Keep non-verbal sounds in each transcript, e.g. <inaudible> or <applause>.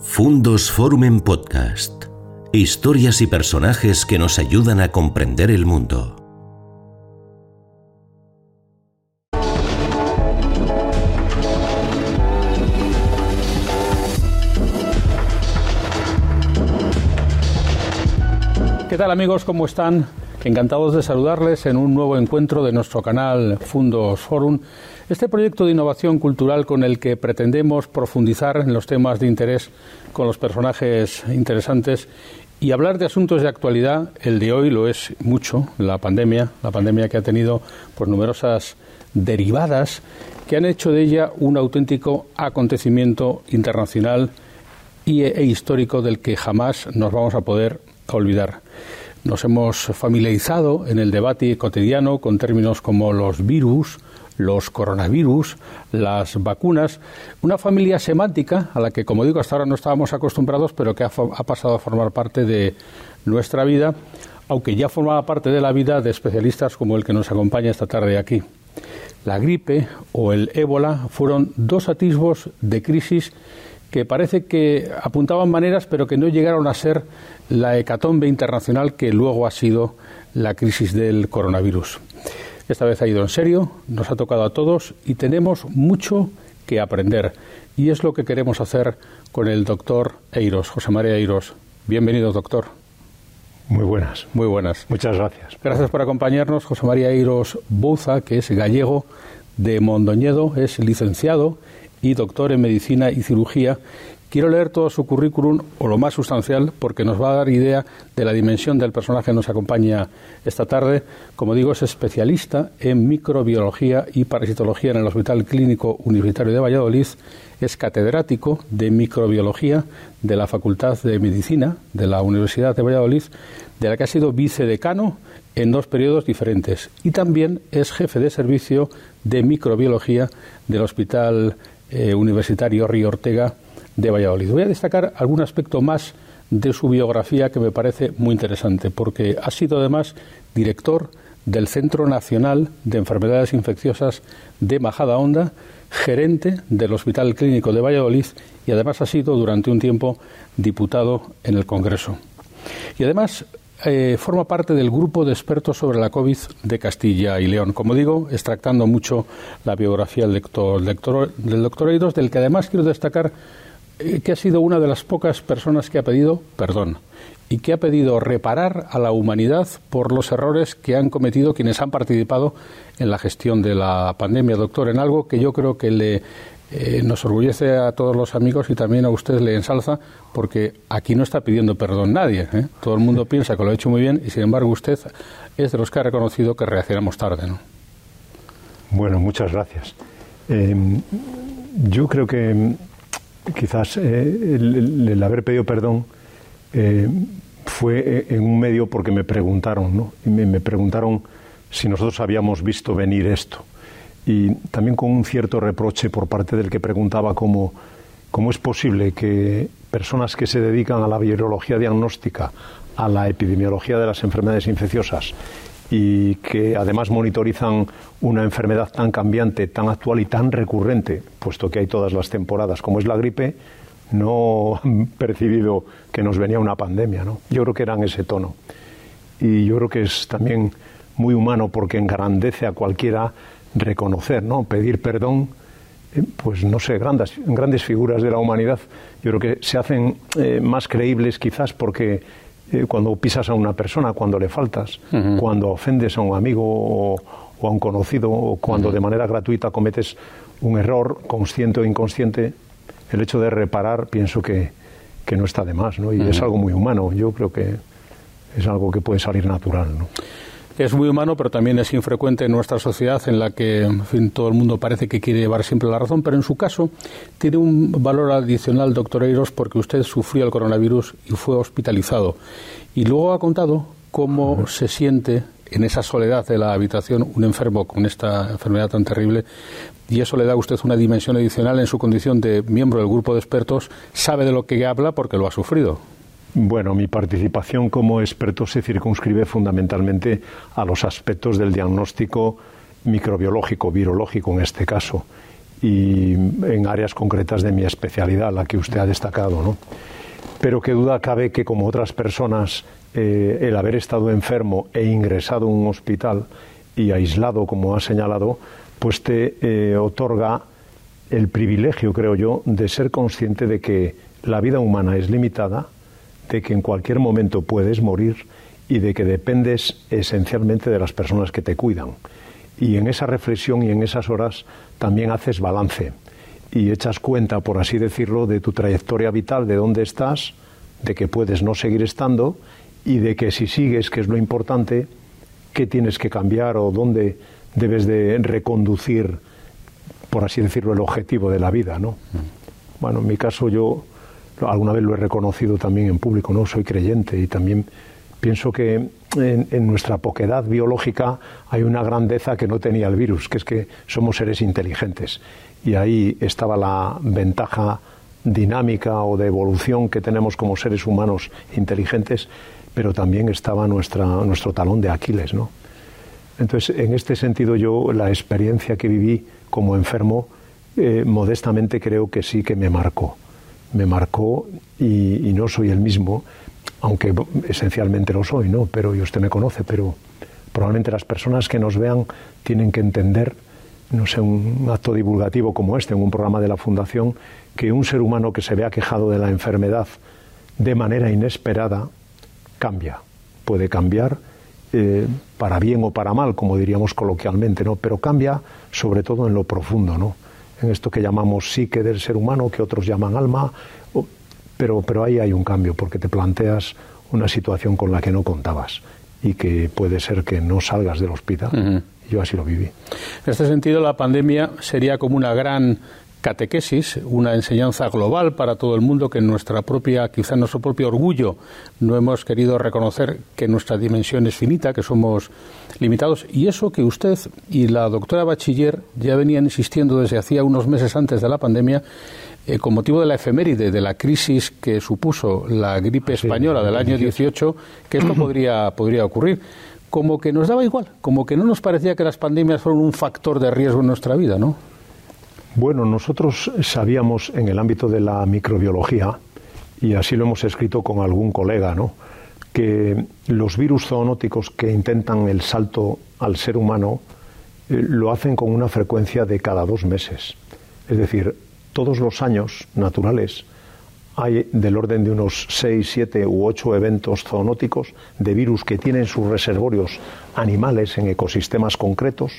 Fundos Forum en Podcast. Historias y personajes que nos ayudan a comprender el mundo. ¿Qué tal amigos? ¿Cómo están? Encantados de saludarles en un nuevo encuentro de nuestro canal Fundos Forum, este proyecto de innovación cultural con el que pretendemos profundizar en los temas de interés con los personajes interesantes y hablar de asuntos de actualidad. El de hoy lo es mucho, la pandemia, la pandemia que ha tenido pues numerosas derivadas que han hecho de ella un auténtico acontecimiento internacional y, e histórico del que jamás nos vamos a poder olvidar. Nos hemos familiarizado en el debate cotidiano con términos como los virus, los coronavirus, las vacunas, una familia semántica a la que, como digo, hasta ahora no estábamos acostumbrados, pero que ha, pasado a formar parte de nuestra vida, aunque ya formaba parte de la vida de especialistas como el que nos acompaña esta tarde aquí. La gripe o el ébola fueron dos atisbos de crisis que parece que apuntaban maneras, pero que no llegaron a ser la hecatombe internacional que luego ha sido la crisis del coronavirus. Esta vez ha ido en serio, nos ha tocado a todos y tenemos mucho que aprender. Y es lo que queremos hacer con el doctor Eiros, José María Eiros. Bienvenido, doctor. Muy buenas. Muy buenas. Muchas gracias. Gracias por acompañarnos, José María Eiros Bouza, que es gallego de Mondoñedo, es licenciado y doctor en medicina y cirugía Quiero leer todo su currículum, o lo más sustancial, porque nos va a dar idea de la dimensión del personaje que nos acompaña esta tarde. Como digo, es especialista en microbiología y parasitología en el Hospital Clínico Universitario de Valladolid. Es catedrático de microbiología de la Facultad de Medicina de la Universidad de Valladolid, de la que ha sido vicedecano en dos periodos diferentes. Y también es jefe de servicio de microbiología del Hospital eh, Universitario Río Ortega de Valladolid. Voy a destacar algún aspecto más de su biografía que me parece muy interesante, porque ha sido además director del Centro Nacional de Enfermedades Infecciosas de Majadahonda, gerente del Hospital Clínico de Valladolid y además ha sido durante un tiempo diputado en el Congreso. Y además eh, forma parte del grupo de expertos sobre la COVID de Castilla y León. Como digo, extractando mucho la biografía del doctor, del doctor del que además quiero destacar eh, que ha sido una de las pocas personas que ha pedido perdón y que ha pedido reparar a la humanidad por los errores que han cometido quienes han participado en la gestión de la pandemia, doctor, en algo que yo creo que le eh, nos orgullece a todos los amigos y también a usted le ensalza, porque aquí no está pidiendo perdón nadie. ¿eh? Todo el mundo piensa que lo ha hecho muy bien y, sin embargo, usted es de los que ha reconocido que reaccionamos tarde. ¿no? Bueno, muchas gracias. yo creo que quizás eh, el, haber pedido perdón fue en un medio porque me preguntaron, ¿no? Me, preguntaron si nosotros habíamos visto venir esto. Y también con un cierto reproche por parte del que preguntaba cómo, cómo es posible que personas que se dedican a la virología diagnóstica, a la epidemiología de las enfermedades infecciosas y que además monitorizan una enfermedad tan cambiante, tan actual y tan recurrente, puesto que hay todas las temporadas, como es la gripe, no han percibido que nos venía una pandemia. ¿no? Yo creo que era en ese tono. Y yo creo que es también muy humano porque engrandece a cualquiera reconocer, ¿no? pedir perdón, eh, pues no sé, grandes, grandes figuras de la humanidad, yo creo que se hacen eh, más creíbles quizás porque eh, cuando pisas a una persona, cuando le faltas, cuando ofendes a un amigo o, a un conocido, o cuando de manera gratuita cometes un error, consciente o inconsciente, el hecho de reparar pienso que, que no está de más, ¿no? Y es algo muy humano, yo creo que es algo que puede salir natural, ¿no? Es muy humano, pero también es infrecuente en nuestra sociedad en la que en fin, todo el mundo parece que quiere llevar siempre la razón, pero en su caso tiene un valor adicional, doctor Eiros, porque usted sufrió el coronavirus y fue hospitalizado. Y luego ha contado cómo se siente en esa soledad de la habitación un enfermo con esta enfermedad tan terrible y eso le da a usted una dimensión adicional en su condición de miembro del grupo de expertos, sabe de lo que habla porque lo ha sufrido. Bueno, mi participación como experto se circunscribe fundamentalmente a los aspectos del diagnóstico microbiológico, virológico en este caso. y en áreas concretas de mi especialidad, la que usted ha destacado, ¿no? Pero qué duda cabe que como otras personas, eh, el haber estado enfermo e ingresado en un hospital y aislado, como ha señalado, pues te eh, otorga el privilegio, creo yo, de ser consciente de que la vida humana es limitada, de que en cualquier momento puedes morir y de que dependes esencialmente de las personas que te cuidan. Y en esa reflexión y en esas horas también haces balance y echas cuenta, por así decirlo, de tu trayectoria vital, de dónde estás, de que puedes no seguir estando y de que si sigues, que es lo importante, qué tienes que cambiar o dónde debes de reconducir, por así decirlo, el objetivo de la vida, ¿no? Bueno, en mi caso yo alguna vez lo he reconocido también en público, ¿no? Soy creyente y también pienso que en, nuestra poquedad biológica hay una grandeza que no tenía el virus, que es que somos seres inteligentes. Y ahí estaba la ventaja dinámica o de evolución que tenemos como seres humanos inteligentes, pero también estaba nuestra, nuestro talón de Aquiles, ¿no? Entonces, en este sentido, yo la experiencia que viví como enfermo, eh, modestamente creo que sí que me marcó. Me marcó y, no soy el mismo, aunque esencialmente lo soy, ¿no? Pero y usted me conoce, pero probablemente las personas que nos vean tienen que entender, no sé, un acto divulgativo como este, en un programa de la Fundación, que un ser humano que se vea quejado de la enfermedad de manera inesperada cambia, puede cambiar eh, para bien o para mal, como diríamos coloquialmente, ¿no? Pero cambia sobre todo en lo profundo, ¿no? En esto que llamamos psique del ser humano, que otros llaman alma, pero, pero ahí hay un cambio, porque te planteas una situación con la que no contabas y que puede ser que no salgas del hospital. Yo así lo viví. En este sentido, la pandemia sería como una gran catequesis, una enseñanza global para todo el mundo que en nuestra propia, quizá en nuestro propio orgullo, no hemos querido reconocer que nuestra dimensión es finita, que somos limitados. Y eso que usted y la doctora Bachiller ya venían insistiendo desde hacía unos meses antes de la pandemia, eh, con motivo de la efeméride, de la crisis que supuso la gripe española del año 18, que esto <clears throat> podría, podría ocurrir. Como que nos daba igual, como que no nos parecía que las pandemias fueron un factor de riesgo en nuestra vida, ¿no? Bueno, nosotros sabíamos en el ámbito de la microbiología, y así lo hemos escrito con algún colega, ¿no? que los virus zoonóticos que intentan el salto al ser humano eh, lo hacen con una frecuencia de cada dos meses. Es decir, todos los años naturales hay del orden de unos seis, siete u ocho eventos zoonóticos de virus que tienen sus reservorios animales en ecosistemas concretos,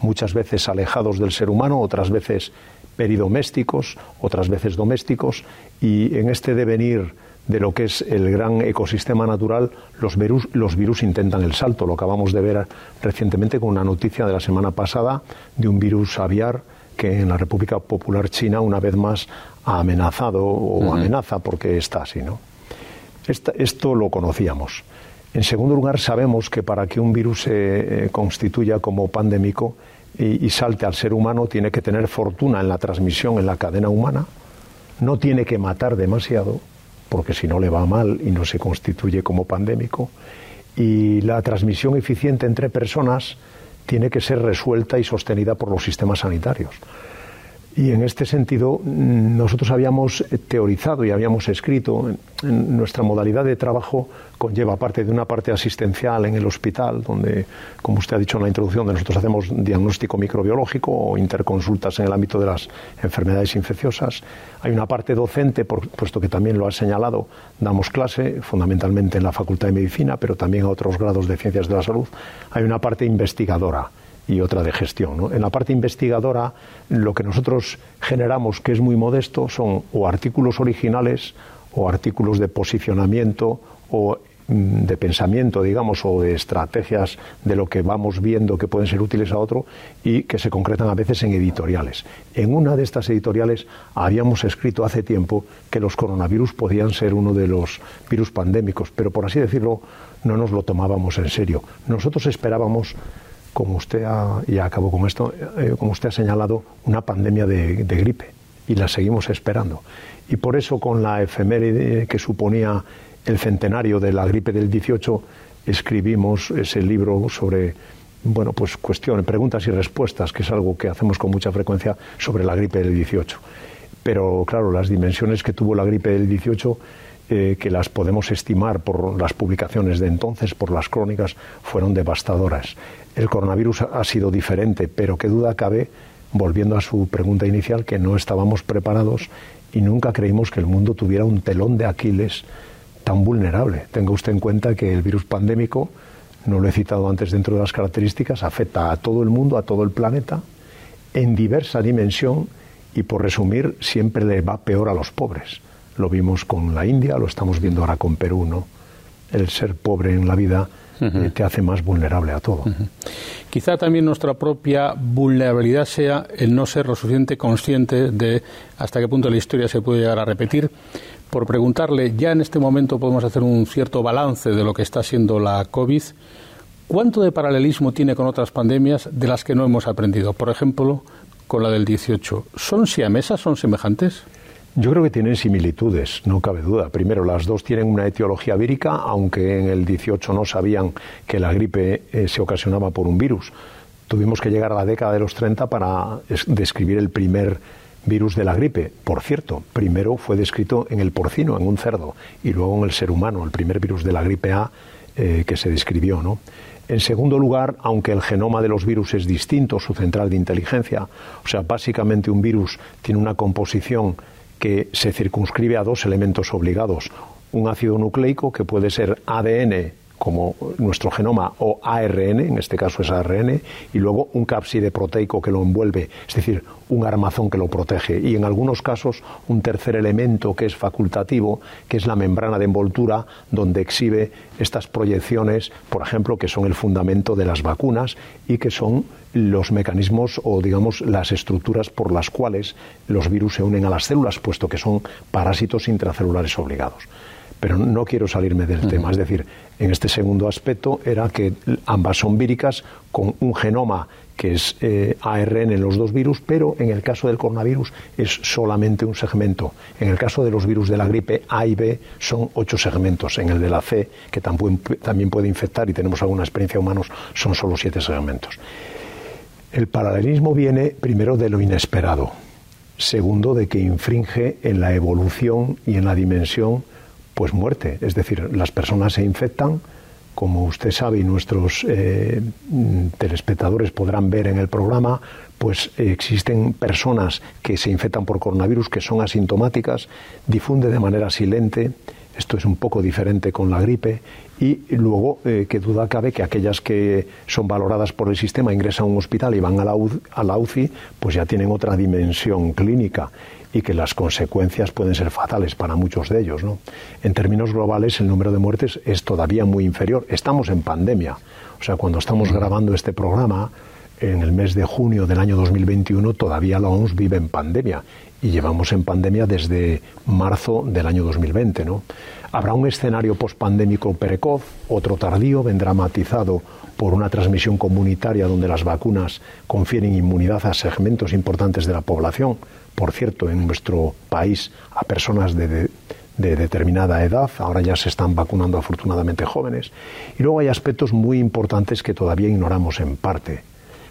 muchas veces alejados del ser humano, otras veces peridomésticos, otras veces domésticos, y en este devenir de lo que es el gran ecosistema natural, los virus, los virus intentan el salto. Lo acabamos de ver recientemente con una noticia de la semana pasada de un virus aviar que en la República Popular China una vez más ha amenazado o amenaza porque está así, ¿no? esto lo conocíamos. En segundo lugar, sabemos que para que un virus se eh, constituya como pandémico y, salte al ser humano, tiene que tener fortuna en la transmisión en la cadena humana, no tiene que matar demasiado, porque si no le va mal y no se constituye como pandémico, y la transmisión eficiente entre personas tiene que ser resuelta y sostenida por los sistemas sanitarios. Y en este sentido, nosotros habíamos teorizado y habíamos escrito, en, nuestra modalidad de trabajo conlleva parte de una parte asistencial en el hospital, donde, como usted ha dicho en la introducción, nosotros hacemos diagnóstico microbiológico o interconsultas en el ámbito de las enfermedades infecciosas. Hay una parte docente, puesto que también lo ha señalado, damos clase fundamentalmente en la Facultad de Medicina, pero también a otros grados de Ciencias de la Salud. Hay una parte investigadora y otra de gestión. En la parte investigadora, lo que nosotros generamos, que es muy modesto, son o artículos originales o artículos de posicionamiento o mm, de pensamiento, digamos, o de estrategias de lo que vamos viendo que pueden ser útiles a otro y que se concretan a veces en editoriales. En una de estas editoriales habíamos escrito hace tiempo que los coronavirus podían ser uno de los virus pandémicos, pero por así decirlo, no nos lo tomábamos en serio. Nosotros esperábamos como usted ha, y acabo con esto, eh, como usted ha señalado, una pandemia de, gripe y la seguimos esperando. Y por eso con la efeméride que suponía el centenario de la gripe del 18 escribimos ese libro sobre bueno, pues cuestiones, preguntas y respuestas, que es algo que hacemos con mucha frecuencia sobre la gripe del 18. Pero claro, las dimensiones que tuvo la gripe del 18 eh, que las podemos estimar por las publicaciones de entonces, por las crónicas, fueron devastadoras. El coronavirus ha sido diferente, pero qué duda cabe, volviendo a su pregunta inicial, que no estábamos preparados y nunca creímos que el mundo tuviera un telón de Aquiles tan vulnerable. Tenga usted en cuenta que el virus pandémico, no lo he citado antes dentro de las características, afecta a todo el mundo, a todo el planeta, en diversa dimensión y, por resumir, siempre le va peor a los pobres. Lo vimos con la India, lo estamos viendo ahora con Perú, ¿no? El ser pobre en la vida eh, te hace más vulnerable a todo. Quizá también nuestra propia vulnerabilidad sea el no ser lo suficiente consciente de hasta qué punto la historia se puede llegar a repetir. Por preguntarle, ya en este momento podemos hacer un cierto balance de lo que está siendo la COVID. ¿Cuánto de paralelismo tiene con otras pandemias de las que no hemos aprendido? Por ejemplo, con la del 18. ¿Son siamesas? ¿Son semejantes? Yo creo que tienen similitudes, no cabe duda. Primero, las dos tienen una etiología vírica, aunque en el 18 no sabían que la gripe eh, se ocasionaba por un virus. Tuvimos que llegar a la década de los 30 para describir el primer virus de la gripe. Por cierto, primero fue descrito en el porcino, en un cerdo, y luego en el ser humano, el primer virus de la gripe A eh, que se describió, ¿no? En segundo lugar, aunque el genoma de los virus es distinto, su central de inteligencia, o sea, básicamente un virus tiene una composición que se circunscribe a dos elementos obligados. Un ácido nucleico que puede ser ADN como nuestro genoma o ARN, en este caso es ARN, y luego un cápside proteico que lo envuelve, es decir, un armazón que lo protege, y en algunos casos un tercer elemento que es facultativo, que es la membrana de envoltura, donde exhibe estas proyecciones, por ejemplo, que son el fundamento de las vacunas y que son los mecanismos o, digamos, las estructuras por las cuales los virus se unen a las células, puesto que son parásitos intracelulares obligados pero no quiero salirme del tema. Es decir, en este segundo aspecto era que ambas son víricas con un genoma que es eh, ARN en los dos virus, pero en el caso del coronavirus es solamente un segmento. En el caso de los virus de la gripe A y B son ocho segmentos. En el de la C, que también puede infectar y tenemos alguna experiencia humanos, son solo siete segmentos. El paralelismo viene primero de lo inesperado, segundo de que infringe en la evolución y en la dimensión pues muerte. Es decir, las personas se infectan, como usted sabe y nuestros eh, telespectadores podrán ver en el programa, pues existen personas que se infectan por coronavirus que son asintomáticas, difunde de manera silente, esto es un poco diferente con la gripe, y luego, eh, que duda cabe que aquellas que son valoradas por el sistema ingresan a un hospital y van a la, a la UCI, pues ya tienen otra dimensión clínica y que las consecuencias pueden ser fatales para muchos de ellos. ¿no? En términos globales, el número de muertes es todavía muy inferior. Estamos en pandemia. O sea, cuando estamos grabando este programa, en el mes de junio del año 2021, todavía la OMS vive en pandemia. Y llevamos en pandemia desde marzo del año 2020. ¿no? Habrá un escenario pospandémico precoz, otro tardío, vendrá matizado por una transmisión comunitaria donde las vacunas confieren inmunidad a segmentos importantes de la población, por cierto, en nuestro país a personas de, determinada edad, ahora ya se están vacunando afortunadamente jóvenes, y luego hay aspectos muy importantes que todavía ignoramos en parte.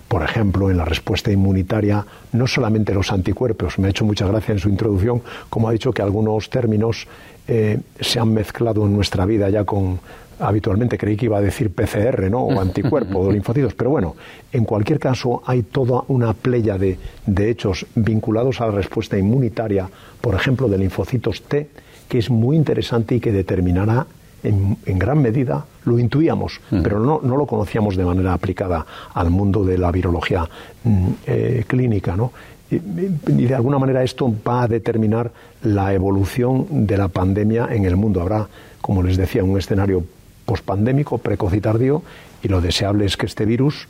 Por ejemplo, en la respuesta inmunitaria, no solamente los anticuerpos, me ha hecho mucha gracia en su introducción, como ha dicho que algunos términos eh, se han mezclado en nuestra vida ya con habitualmente creí que iba a decir PCR, ¿no? O anticuerpo, o <laughs> linfocitos, pero bueno, en cualquier caso hay toda una playa de, de hechos vinculados a la respuesta inmunitaria, por ejemplo, de linfocitos T, que es muy interesante y que determinará en, en, gran medida, lo intuíamos, mm. pero no, no, lo conocíamos de manera aplicada al mundo de la virología mm, eh, clínica, ¿no? Y, y, de alguna manera esto va a determinar la evolución de la pandemia en el mundo. Habrá, como les decía, un escenario pospandémico, precoz y tardío, y lo deseable es que este virus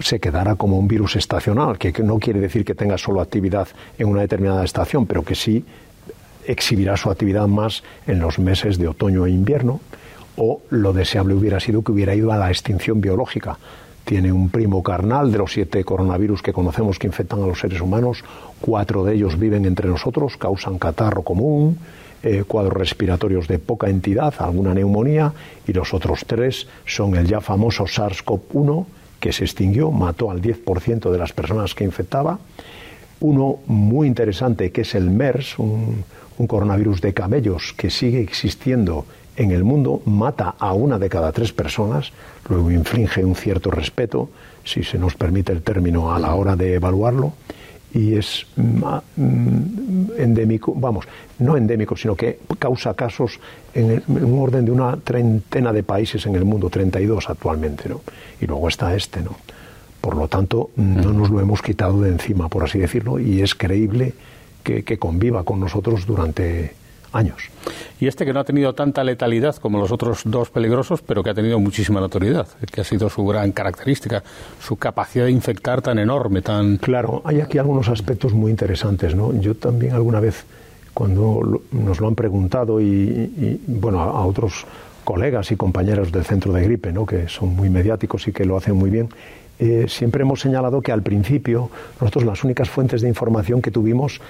se quedara como un virus estacional, que no quiere decir que tenga solo actividad en una determinada estación, pero que sí exhibirá su actividad más en los meses de otoño e invierno, o lo deseable hubiera sido que hubiera ido a la extinción biológica. Tiene un primo carnal de los siete coronavirus que conocemos que infectan a los seres humanos, cuatro de ellos viven entre nosotros, causan catarro común, eh, cuadros respiratorios de poca entidad, alguna neumonía, y los otros tres son el ya famoso SARS-CoV-1, que se extinguió, mató al 10% de las personas que infectaba. Uno muy interesante que es el MERS, un, un coronavirus de camellos que sigue existiendo en el mundo, mata a una de cada tres personas, luego infringe un cierto respeto, si se nos permite el término, a la hora de evaluarlo y es mm, mm, endémico, vamos, no endémico, sino que causa casos en, un orden de una treintena de países en el mundo, 32 actualmente, ¿no? Y luego está este, ¿no? Por lo tanto, no nos lo hemos quitado de encima, por así decirlo, y es creíble que, que conviva con nosotros durante años. Y este que no ha tenido tanta letalidad como los otros dos peligrosos, pero que ha tenido muchísima notoriedad, que ha sido su gran característica, su capacidad de infectar tan enorme, tan... Claro, hay aquí algunos aspectos muy interesantes, ¿no? Yo también alguna vez, cuando nos lo han preguntado y, bueno, a, otros colegas y compañeros del centro de gripe, ¿no? que son muy mediáticos y que lo hacen muy bien, eh, siempre hemos señalado que al principio nosotros las únicas fuentes de información que tuvimos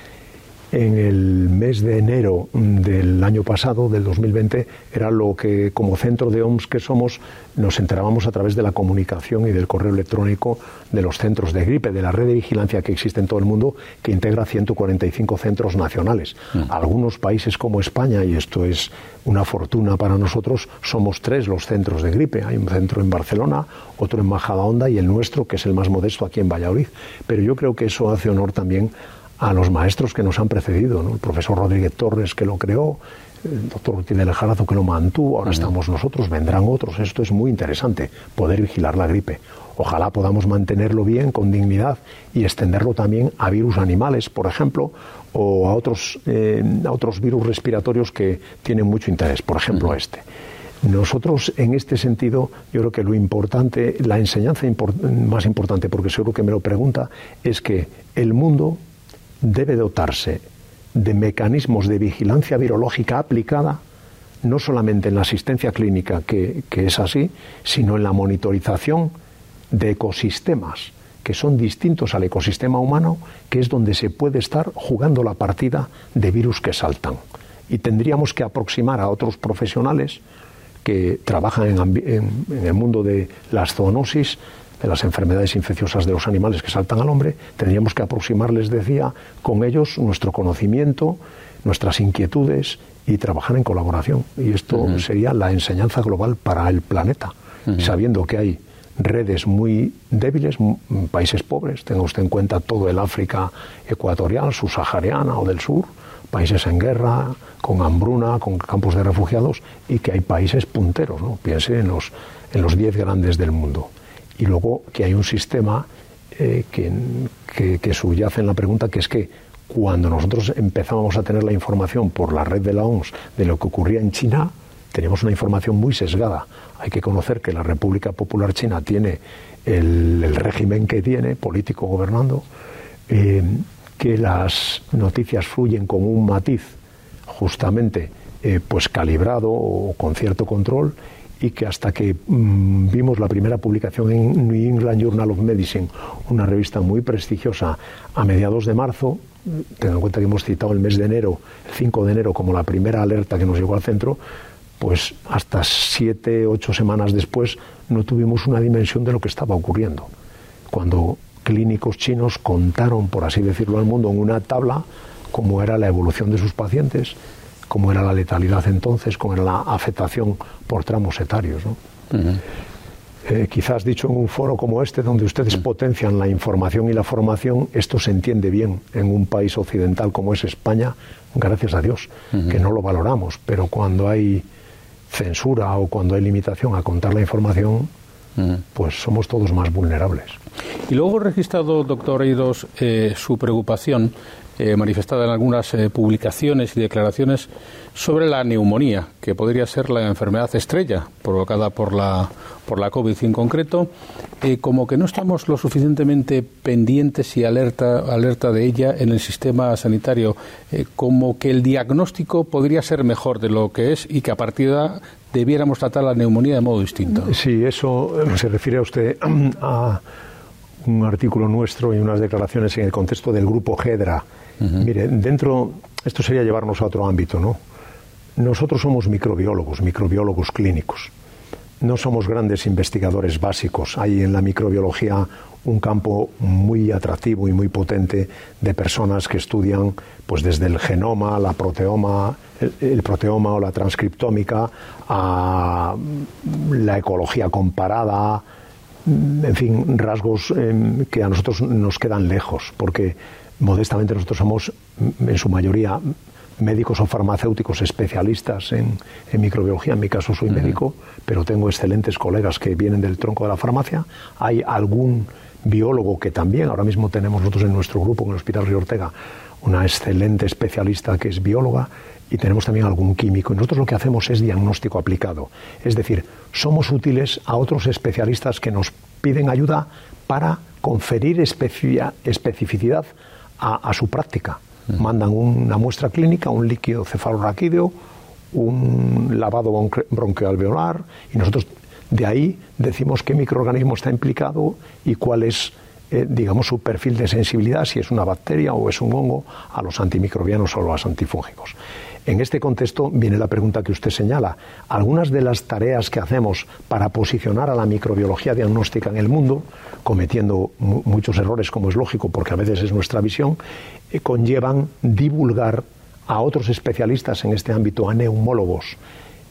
en el mes de enero del año pasado, del 2020, era lo que como centro de OMS que somos nos enterábamos a través de la comunicación y del correo electrónico de los centros de gripe, de la red de vigilancia que existe en todo el mundo, que integra 145 centros nacionales. Mm. Algunos países como España, y esto es una fortuna para nosotros, somos tres los centros de gripe. Hay un centro en Barcelona, otro en Majadahonda y el nuestro, que es el más modesto aquí en Valladolid. Pero yo creo que eso hace honor también a los maestros que nos han precedido, el profesor Rodríguez Torres que lo creó, el doctor Ortiz de Lejarazo que lo mantuvo, ahora estamos nosotros, vendrán otros. Esto es muy interesante, poder vigilar la gripe. Ojalá podamos mantenerlo bien, con dignidad, y extenderlo también a virus animales, por ejemplo, o a otros, eh, a otros virus respiratorios que tienen mucho interés, por ejemplo este. Nosotros, en este sentido, yo creo que lo importante, la enseñanza más importante, porque seguro que me lo pregunta, es que el mundo debe dotarse de mecanismos de vigilancia virológica aplicada, no solamente en la asistencia clínica, que, es así, sino en la monitorización de ecosistemas que son distintos al ecosistema humano, que es donde se puede estar jugando la partida de virus que saltan. Y tendríamos que aproximar a otros profesionales que trabajan en, en el mundo de las zoonosis de las enfermedades infecciosas de los animales que saltan al hombre, tendríamos que aproximarles, decía, con ellos nuestro conocimiento, nuestras inquietudes y trabajar en colaboración. Y esto sería la enseñanza global para el planeta, sabiendo que hay redes muy débiles, países pobres, tenga usted en cuenta todo el África ecuatorial, subsahariana o del sur, países en guerra, con hambruna, con campos de refugiados, y que hay países punteros, ¿no? piense en los, en los diez grandes del mundo y luego que hay un sistema eh, que, subyace en la pregunta, que es que cuando nosotros empezábamos a tener la información por la red de la OMS de lo que ocurría en China, teníamos una información muy sesgada. Hay que conocer que la República Popular China tiene el, régimen que tiene, político gobernando, eh, que las noticias fluyen con un matiz justamente eh, pues calibrado o con cierto control y que hasta que mm, vimos la primera publicación en New England Journal of Medicine, una revista muy prestigiosa, a mediados de marzo, tengan en cuenta que hemos citado el mes de enero, el 5 de enero, como la primera alerta que nos llegó al centro, pues hasta siete, ocho semanas después no tuvimos una dimensión de lo que estaba ocurriendo. Cuando clínicos chinos contaron, por así decirlo, al mundo en una tabla cómo era la evolución de sus pacientes, cómo era la letalidad entonces, cómo era la afectación por tramos etarios. ¿no? Eh, quizás dicho en un foro como este, donde ustedes potencian la información y la formación, esto se entiende bien en un país occidental como es España, gracias a Dios, que no lo valoramos, pero cuando hay censura o cuando hay limitación a contar la información, pues somos todos más vulnerables. Y luego he registrado, doctor Eidos, eh, su preocupación eh, manifestada en algunas eh, publicaciones y declaraciones sobre la neumonía, que podría ser la enfermedad estrella provocada por la, por la COVID en concreto, eh, como que no estamos lo suficientemente pendientes y alerta, alerta de ella en el sistema sanitario, como que el diagnóstico podría ser mejor de lo que es y que a partir de debiéramos tratar la neumonía de modo distinto. Sí, eso se refiere a usted <clears throat> a un artículo nuestro y unas declaraciones en el contexto del grupo GEDRA, Mire, dentro, esto sería llevarnos a otro ámbito, ¿no? Nosotros somos microbiólogos, microbiólogos clínicos. no somos grandes investigadores básicos. Hay en la microbiología un campo muy atractivo y muy potente de personas que estudian pues desde el genoma, la proteoma, el, proteoma o la transcriptómica a la ecología comparada, en fin, rasgos em, que a nosotros nos quedan lejos, porque modestamente nosotros somos en su mayoría médicos o farmacéuticos especialistas en, microbiología. En mi caso soy médico, pero tengo excelentes colegas que vienen del tronco de la farmacia. Hay algún biólogo que también ahora mismo tenemos nosotros en nuestro grupo, en el Hospital Río Ortega, una excelente especialista que es bióloga y tenemos también algún químico. Y nosotros lo que hacemos es diagnóstico aplicado. Es decir, somos útiles a otros especialistas que nos piden ayuda para conferir especificidad a su práctica mandan una muestra clínica, un líquido cefalorraquídeo, un lavado bronquialveolar y nosotros de ahí decimos qué microorganismo está implicado y cuál es, eh, digamos, su perfil de sensibilidad, si es una bacteria o es un hongo, a los antimicrobianos o a los antifúngicos. En este contexto viene la pregunta que usted señala. Algunas de las tareas que hacemos para posicionar a la microbiología diagnóstica en el mundo, cometiendo muchos errores como es lógico porque a veces es nuestra visión, eh, conllevan divulgar a otros especialistas en este ámbito, a neumólogos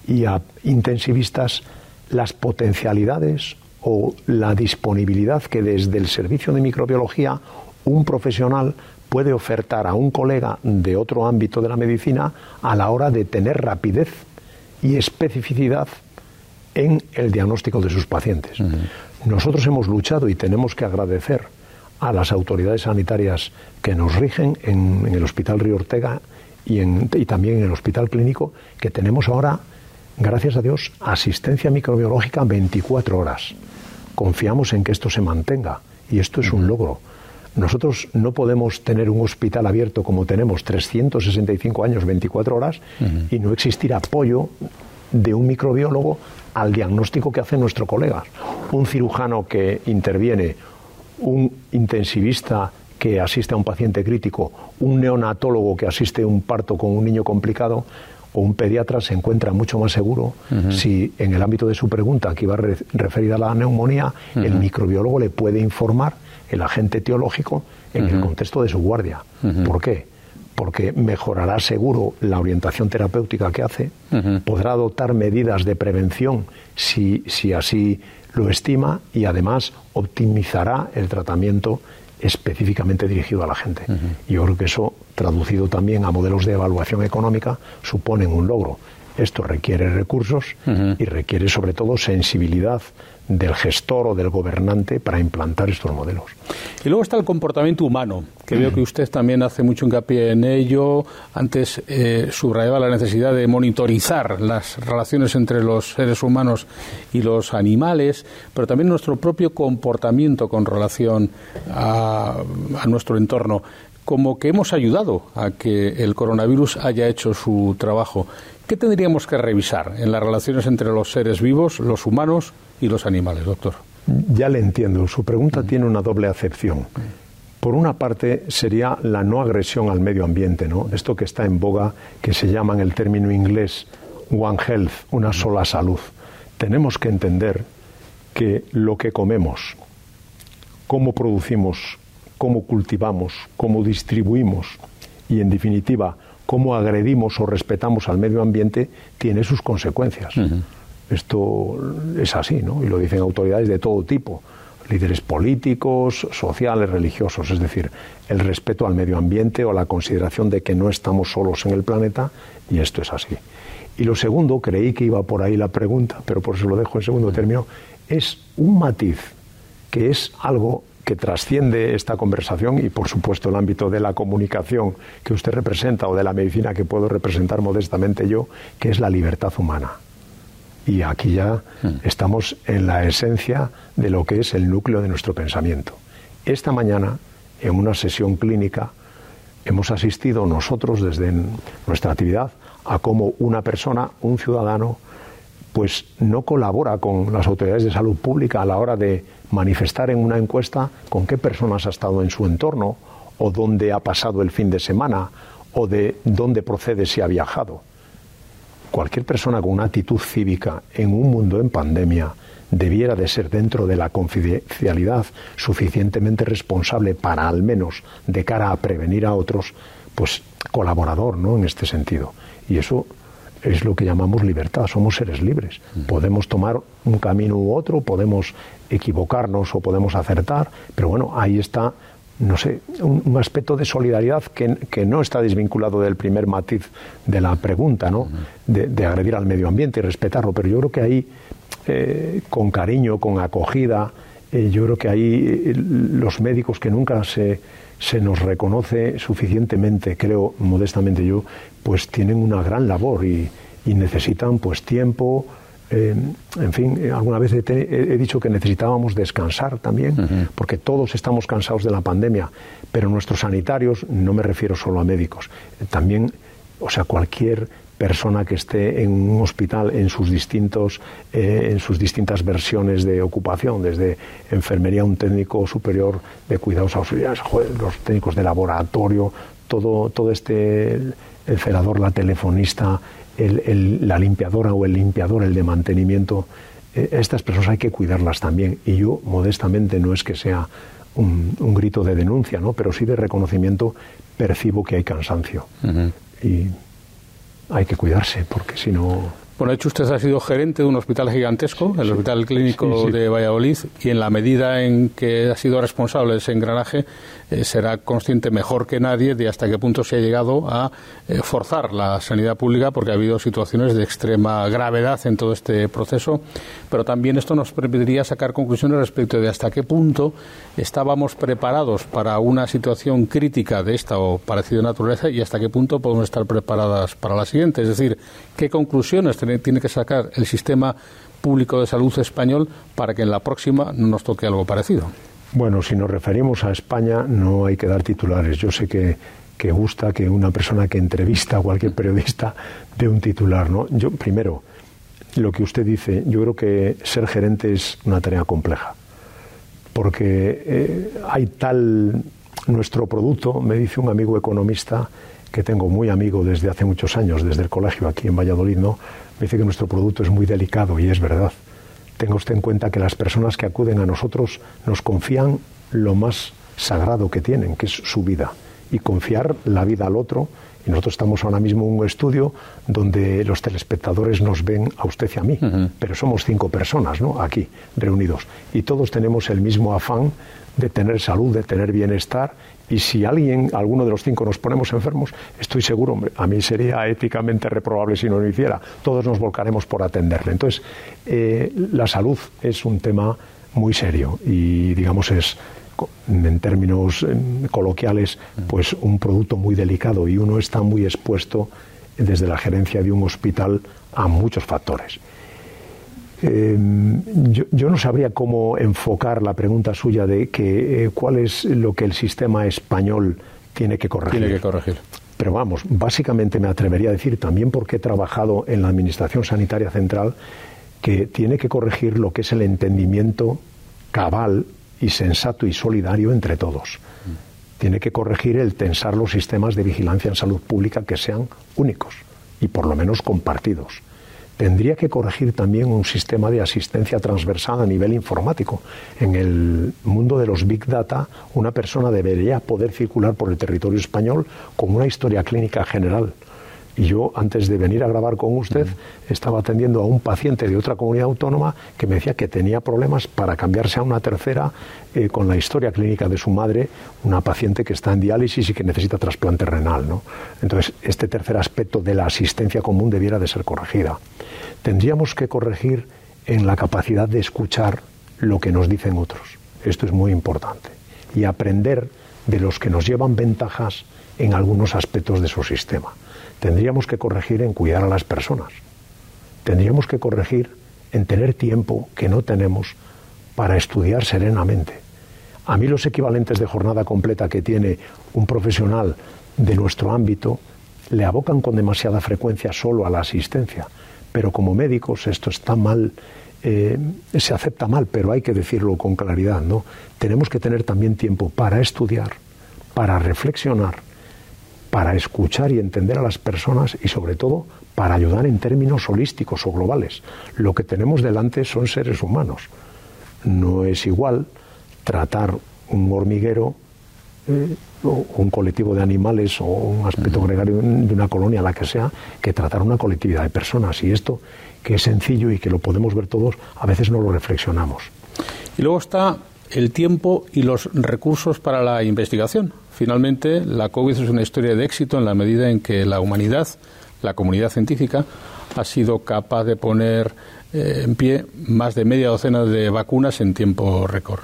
y a intensivistas, las potencialidades o la disponibilidad que desde el servicio de microbiología un profesional puede ofertar a un colega de otro ámbito de la medicina a la hora de tener rapidez y especificidad en el diagnóstico de sus pacientes. Nosotros hemos luchado y tenemos que agradecer a las autoridades sanitarias que nos rigen en, el Hospital Río Ortega y, y también en el Hospital Clínico, que tenemos ahora, gracias a Dios, asistencia microbiológica 24 horas. Confiamos en que esto se mantenga y esto es un logro nosotros no podemos tener un hospital abierto como tenemos 365 años, 24 horas, y no existir apoyo de un microbiólogo al diagnóstico que hace nuestro colega. Un cirujano que interviene, un intensivista que asiste a un paciente crítico, un neonatólogo que asiste a un parto con un niño complicado, o un pediatra se encuentra mucho más seguro si en el ámbito de su pregunta, que iba referida a la neumonía, el microbiólogo le puede informar el agente teológico en el contexto de su guardia. ¿Por qué? Porque mejorará seguro la orientación terapéutica que hace, podrá adoptar medidas de prevención si, si así lo estima y además optimizará el tratamiento específicamente dirigido a la gente. Y yo creo que eso, traducido también a modelos de evaluación económica, suponen un logro. Esto requiere recursos y requiere sobre todo sensibilidad del gestor o del gobernante para implantar estos modelos. Y luego está el comportamiento humano, que veo que usted también hace mucho hincapié en ello. Antes eh, subrayaba la necesidad de monitorizar las relaciones entre los seres humanos y los animales, pero también nuestro propio comportamiento con relación a nuestro entorno como que hemos ayudado a que el coronavirus haya hecho su trabajo. ¿Qué tendríamos que revisar en las relaciones entre los seres vivos, los humanos y los animales, doctor? Ya le entiendo. Su pregunta tiene una doble acepción. Por una parte sería la no agresión al medio ambiente, ¿no? Esto que está en boga, que se llama en el término inglés One Health, una sola salud. Tenemos que entender que lo que comemos, cómo producimos cómo cultivamos, cómo distribuimos y, en definitiva, cómo agredimos o respetamos al medio ambiente, tiene sus consecuencias. Esto es así, ¿no? Y lo dicen autoridades de todo tipo, líderes políticos, sociales, religiosos, es decir, el respeto al medio ambiente o la consideración de que no estamos solos en el planeta, y esto es así. Y lo segundo, creí que iba por ahí la pregunta, pero por eso lo dejo en segundo término, es un matiz que es algo que trasciende esta conversación y, por supuesto, el ámbito de la comunicación que usted representa o de la medicina que puedo representar modestamente yo, que es la libertad humana. Y aquí ya hmm. estamos en la esencia de lo que es el núcleo de nuestro pensamiento. Esta mañana, en una sesión clínica, hemos asistido nosotros desde nuestra actividad a cómo una persona, un ciudadano, pues no colabora con las autoridades de salud pública a la hora de manifestar en una encuesta con qué personas ha estado en su entorno o dónde ha pasado el fin de semana o de dónde procede si ha viajado. cualquier persona con una actitud cívica en un mundo en pandemia debiera de ser dentro de la confidencialidad suficientemente responsable para al menos de cara a prevenir a otros, pues colaborador, ¿no? En este sentido. Y eso es lo que llamamos libertad, somos seres libres. Podemos tomar un camino u otro, podemos equivocarnos o podemos acertar, pero bueno, ahí está, no sé, un, aspecto de solidaridad que, no está desvinculado del primer matiz de la pregunta, ¿no? de, agredir al medio ambiente y respetarlo, pero yo creo que ahí, eh, con cariño, con acogida, eh, yo creo que ahí eh, los médicos que nunca se se nos reconoce suficientemente, creo modestamente yo, pues tienen una gran labor y, necesitan pues tiempo. Eh, en fin, alguna vez he, dicho que necesitábamos descansar también, porque todos estamos cansados de la pandemia, pero nuestros sanitarios, no me refiero solo a médicos, también, o sea, cualquier persona que esté en un hospital en sus distintos eh, en sus distintas versiones de ocupación desde enfermería un técnico superior de cuidados auxiliares los técnicos de laboratorio todo todo este el, celador la telefonista el, la limpiadora o el limpiador el de mantenimiento eh, estas personas hay que cuidarlas también. Y yo modestamente no es que sea un, grito de denuncia no pero sí de reconocimiento percibo que hay cansancio. Y hay que cuidarse, porque si no bueno, de hecho usted ha sido gerente de un hospital gigantesco, el Hospital Clínico de Valladolid, y en la medida en que ha sido responsable de ese engranaje, eh, será consciente mejor que nadie de hasta qué punto se ha llegado a eh, forzar la sanidad pública, porque ha habido situaciones de extrema gravedad en todo este proceso, pero también esto nos permitiría sacar conclusiones respecto de hasta qué punto estábamos preparados para una situación crítica de esta o parecida naturaleza y hasta qué punto podemos estar preparadas para la siguiente. Es decir, qué conclusiones tiene que sacar el sistema público de salud español para que en la próxima no nos toque algo parecido. Bueno, si nos referimos a España no hay que dar titulares. Yo sé que, que gusta que una persona que entrevista a cualquier periodista dé un titular. ¿no? Yo, primero, lo que usted dice, yo creo que ser gerente es una tarea compleja. Porque eh, hay tal. Nuestro producto, me dice un amigo economista, que tengo muy amigo desde hace muchos años, desde el colegio aquí en Valladolid, ¿no? me dice que nuestro producto es muy delicado y es verdad. Tenga usted en cuenta que las personas que acuden a nosotros nos confían lo más sagrado que tienen, que es su vida, y confiar la vida al otro. Y nosotros estamos ahora mismo en un estudio donde los telespectadores nos ven a usted y a mí, pero somos cinco personas, ¿no? Aquí, reunidos. Y todos tenemos el mismo afán de tener salud, de tener bienestar y si alguien, alguno de los cinco, nos ponemos enfermos, estoy seguro, a mí sería éticamente reprobable si no lo hiciera. Todos nos volcaremos por atenderle. Entonces, eh, la salud es un tema muy serio y, digamos, es en términos coloquiales, pues un producto muy delicado y uno está muy expuesto desde la gerencia de un hospital a muchos factores. Em, yo, no sabría cómo enfocar la pregunta suya de que eh, cuál es lo que el sistema español tiene que corregir. Tiene que corregir. Pero vamos, básicamente me atrevería a decir, también porque he trabajado en la Administración Sanitaria Central, que tiene que corregir lo que es el entendimiento cabal y sensato y solidario entre todos. Tiene que corregir el tensar los sistemas de vigilancia en salud pública que sean únicos y por lo menos compartidos tendría que corregir también un sistema de asistencia transversal a nivel informático. En el mundo de los Big Data, una persona debería poder circular por el territorio español con una historia clínica general y yo, antes de venir a grabar con usted, estaba atendiendo a un paciente de otra comunidad autónoma que me decía que tenía problemas para cambiarse a una tercera eh, con la historia clínica de su madre, una paciente que está en diálisis y que necesita trasplante renal. ¿no? Entonces, este tercer aspecto de la asistencia común debiera de ser corregida. Tendríamos que corregir en la capacidad de escuchar lo que nos dicen otros. Esto es muy importante. Y aprender de los que nos llevan ventajas en algunos aspectos de su sistema tendríamos que corregir en cuidar a las personas. Tendríamos que corregir en tener tiempo que no tenemos para estudiar serenamente. A mí los equivalentes de jornada completa que tiene un profesional de nuestro ámbito le abocan con demasiada frecuencia solo a la asistencia. Pero como médicos esto está mal, eh, se acepta mal, pero hay que decirlo con claridad, ¿no? Tenemos que tener también tiempo para estudiar, para reflexionar para escuchar y entender a las personas y sobre todo para ayudar en términos holísticos o globales. Lo que tenemos delante son seres humanos. No es igual tratar un hormiguero eh, o un colectivo de animales o un aspecto gregario de una colonia, la que sea, que tratar una colectividad de personas. Y esto, que es sencillo y que lo podemos ver todos, a veces no lo reflexionamos. Y luego está el tiempo y los recursos para la investigación. Finalmente, la COVID es una historia de éxito en la medida en que la humanidad, la comunidad científica, ha sido capaz de poner eh, en pie más de media docena de vacunas en tiempo récord.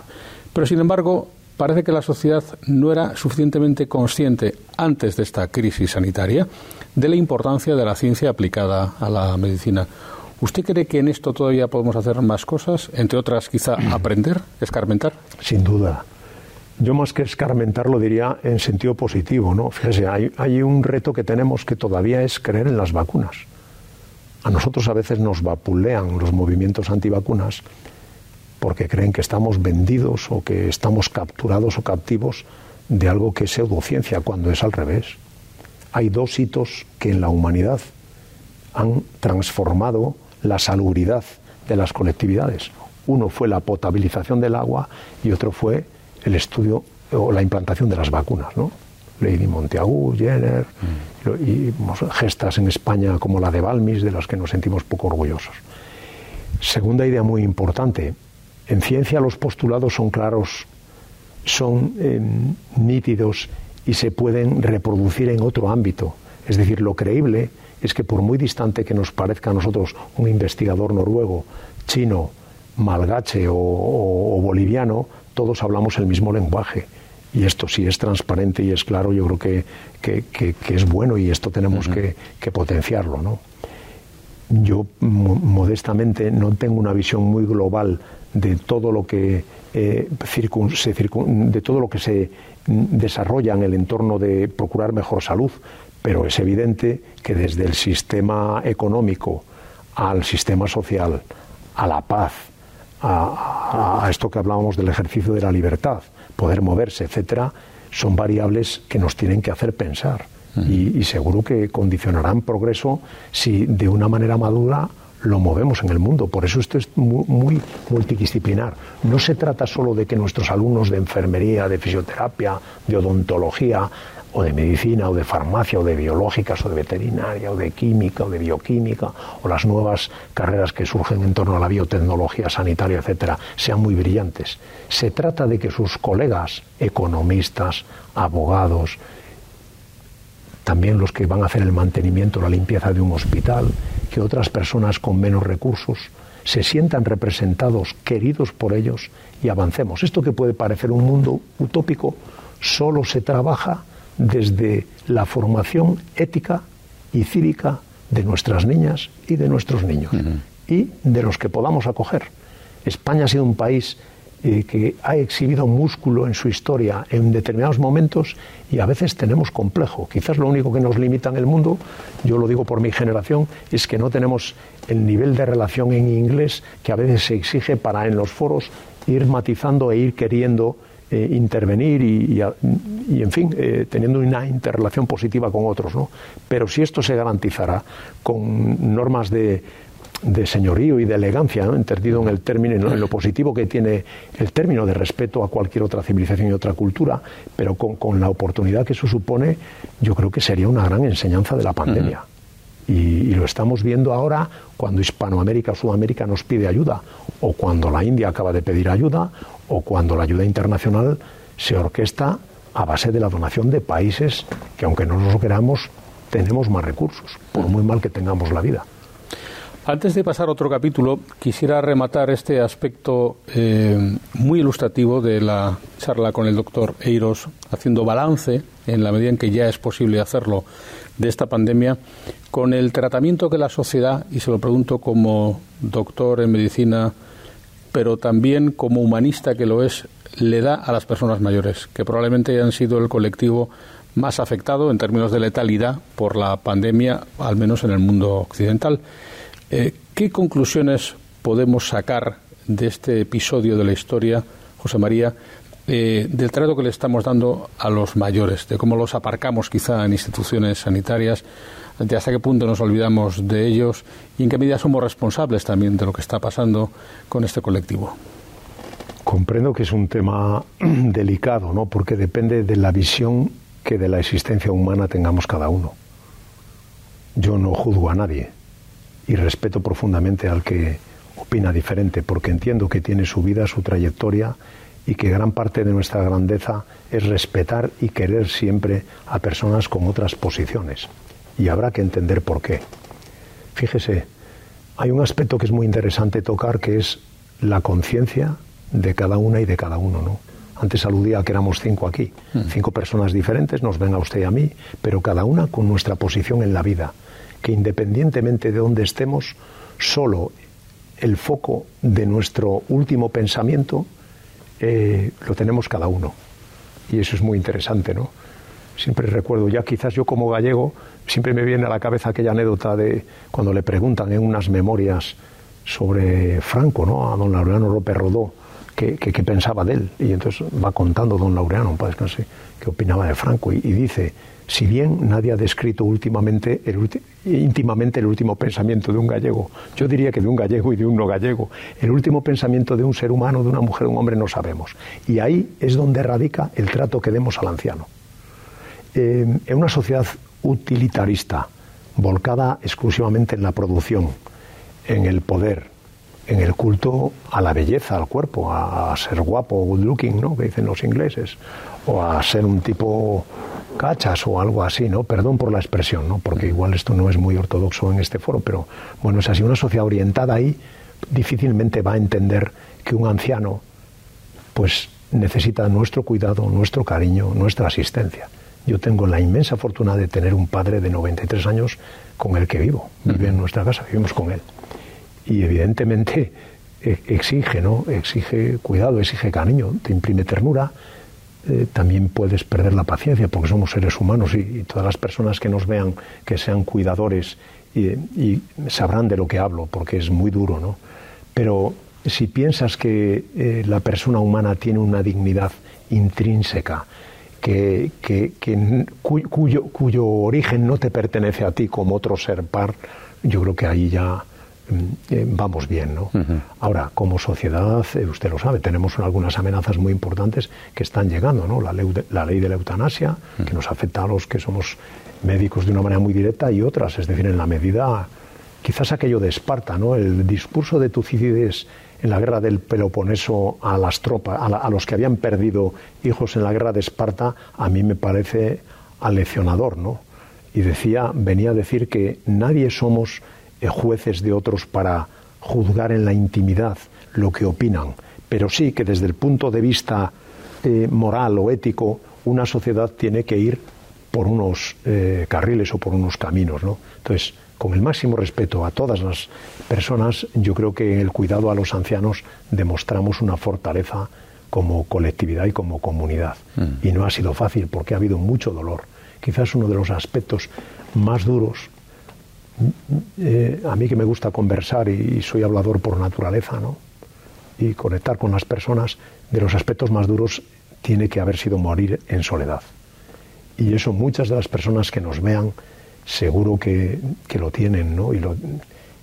Pero, sin embargo, parece que la sociedad no era suficientemente consciente antes de esta crisis sanitaria de la importancia de la ciencia aplicada a la medicina. ¿Usted cree que en esto todavía podemos hacer más cosas? Entre otras, quizá <clears throat> aprender, escarmentar. Sin duda. Yo más que escarmentar lo diría en sentido positivo, ¿no? Fíjese, hay, hay un reto que tenemos que todavía es creer en las vacunas. A nosotros a veces nos vapulean los movimientos antivacunas porque creen que estamos vendidos o que estamos capturados o captivos de algo que es pseudociencia, cuando es al revés. Hay dos hitos que en la humanidad han transformado la salubridad de las colectividades. Uno fue la potabilización del agua y otro fue el estudio o la implantación de las vacunas, ¿no? Lady Monteagu, Jenner mm. y gestas en España como la de Balmis, de las que nos sentimos poco orgullosos. Segunda idea muy importante, en ciencia los postulados son claros, son em, nítidos y se pueden reproducir en otro ámbito. Es decir, lo creíble es que por muy distante que nos parezca a nosotros un investigador noruego, chino, malgache o, boliviano, todos hablamos el mismo lenguaje. Y esto si es transparente y es claro, yo creo que, es bueno y esto tenemos que, potenciarlo. ¿no? Yo modestamente no tengo una visión muy global de todo lo que eh, se de todo lo que se desarrolla en el entorno de procurar mejor salud, pero es evidente que desde el sistema económico al sistema social, a la paz, a, esto que hablábamos del ejercicio de la libertad, poder moverse, etcétera, son variables que nos tienen que hacer pensar. y, seguro que condicionarán progreso si de una manera madura lo movemos en el mundo. Por eso esto es muy, multidisciplinar. No se trata solo de que nuestros alumnos de enfermería, de fisioterapia, de odontología, o de medicina, o de farmacia, o de biológicas, o de veterinaria, o de química, o de bioquímica, o las nuevas carreras que surgen en torno a la biotecnología sanitaria, etcétera, sean muy brillantes. Se trata de que sus colegas, economistas, abogados, también los que van a hacer el mantenimiento, la limpieza de un hospital, que otras personas con menos recursos se sientan representados, queridos por ellos y avancemos. Esto que puede parecer un mundo utópico, solo se trabaja desde la formación ética y cívica de nuestras niñas y de nuestros niños y de los que podamos acoger. España ha sido un país eh, que ha exhibido músculo en su historia en determinados momentos y a veces tenemos complejo. Quizás lo único que nos limita en el mundo, yo lo digo por mi generación, es que no tenemos el nivel de relación en inglés que a veces se exige para en los foros ir matizando e ir queriendo eh, intervenir y, en fin, eh, teniendo una interrelación positiva con otros. ¿no? Pero si esto se garantizará con normas de de señorío y de elegancia, entendido en el término, en lo positivo que tiene el término de respeto a cualquier otra civilización y otra cultura, pero con, la oportunidad que eso supone, yo creo que sería una gran enseñanza de la pandemia. y, lo estamos viendo ahora cuando Hispanoamérica o Sudamérica nos pide ayuda, o cuando la India acaba de pedir ayuda, o cuando la ayuda internacional se orquesta a base de la donación de países que, aunque no nos lo queramos, tenemos más recursos, por muy mal que tengamos la vida. Antes de pasar a otro capítulo, quisiera rematar este aspecto eh, muy ilustrativo de la charla con el doctor Eiros, haciendo balance, en la medida en que ya es posible hacerlo, de esta pandemia, con el tratamiento que la sociedad, y se lo pregunto como doctor en medicina, pero también como humanista que lo es, le da a las personas mayores, que probablemente hayan sido el colectivo más afectado en términos de letalidad por la pandemia, al menos en el mundo occidental. Eh, ¿Qué conclusiones podemos sacar de este episodio de la historia, José María, eh, del trato que le estamos dando a los mayores, de cómo los aparcamos quizá en instituciones sanitarias, hasta qué punto nos olvidamos de ellos y en qué medida somos responsables también de lo que está pasando con este colectivo. Comprendo que es un tema <clears throat> delicado, ¿no? Porque depende de la visión que de la existencia humana tengamos cada uno. Yo no juzgo a nadie y respeto profundamente al que opina diferente, porque entiendo que tiene su vida, su trayectoria y que gran parte de nuestra grandeza es respetar y querer siempre a personas con otras posiciones. Y habrá que entender por qué. Fíjese, hay un aspecto que es muy interesante tocar, que es la conciencia de cada una y de cada uno, ¿no? Antes aludía a que éramos cinco aquí, mm. cinco personas diferentes, nos ven a usted y a mí, pero cada una con nuestra posición en la vida, que independientemente de dónde estemos, solo el foco de nuestro último pensamiento eh, lo tenemos cada uno. Y eso es muy interesante, ¿no? Siempre recuerdo, ya quizás yo como gallego, siempre me viene a la cabeza aquella anécdota de cuando le preguntan en unas memorias sobre Franco, ¿no? A don Laureano López Rodó, qué, pensaba de él. Y entonces va contando don Laureano, padre, no sé, qué opinaba de Franco. y dice, si bien nadie ha descrito últimamente íntimamente el último pensamiento de un gallego, yo diría que de un gallego y de un no gallego, el último pensamiento de un ser humano, de una mujer, de un hombre, no sabemos. Y ahí es donde radica el trato que demos al anciano. Eh, en una sociedad utilitarista, volcada exclusivamente en la producción, en el poder, en el culto a la belleza, al cuerpo, a, ser guapo, good looking, ¿no? que dicen los ingleses, o a ser un tipo cachas o algo así, ¿no? Perdón por la expresión, ¿no? Porque igual esto no es muy ortodoxo en este foro, pero bueno, es así. Una sociedad orientada ahí difícilmente va a entender que un anciano, pues, necesita nuestro cuidado, nuestro cariño, nuestra asistencia. Yo tengo la inmensa fortuna de tener un padre de 93 años con el que vivo. Vive en nuestra casa, vivimos con él. Y evidentemente e, exige, ¿no? Exige cuidado, exige cariño, te imprime ternura, eh, también puedes perder la paciencia porque somos seres humanos y, todas las personas que nos vean que sean cuidadores y, sabrán de lo que hablo porque es muy duro, ¿no? Pero si piensas que eh, la persona humana tiene una dignidad intrínseca, que, cuyo, cuyo origen no te pertenece a ti como otro ser par, yo creo que ahí ya eh, vamos bien, ¿no? Ahora, como sociedad, eh, usted lo sabe, tenemos algunas amenazas muy importantes que están llegando, ¿no? La ley de la, ley de la eutanasia, que nos afecta a los que somos médicos de una manera muy directa, y otras, es decir, en la medida, quizás aquello de Esparta, ¿no? El discurso de Tucídides en la guerra del Peloponeso a las tropas, a, a los que habían perdido hijos en la guerra de Esparta, a mí me parece aleccionador, ¿no? Y decía, venía a decir que nadie somos jueces de otros para juzgar en la intimidad lo que opinan, pero sí que desde el punto de vista eh, moral o ético una sociedad tiene que ir por unos eh, carriles o por unos caminos. ¿no? Entonces, con el máximo respeto a todas las personas, yo creo que en el cuidado a los ancianos demostramos una fortaleza como colectividad y como comunidad. Mm. Y no ha sido fácil porque ha habido mucho dolor. Quizás uno de los aspectos más duros eh, a mí que me gusta conversar y, soy hablador por naturaleza, ¿no? Y conectar con las personas, de los aspectos más duros tiene que haber sido morir en soledad. Y eso muchas de las personas que nos vean seguro que, lo tienen, ¿no? Y, lo,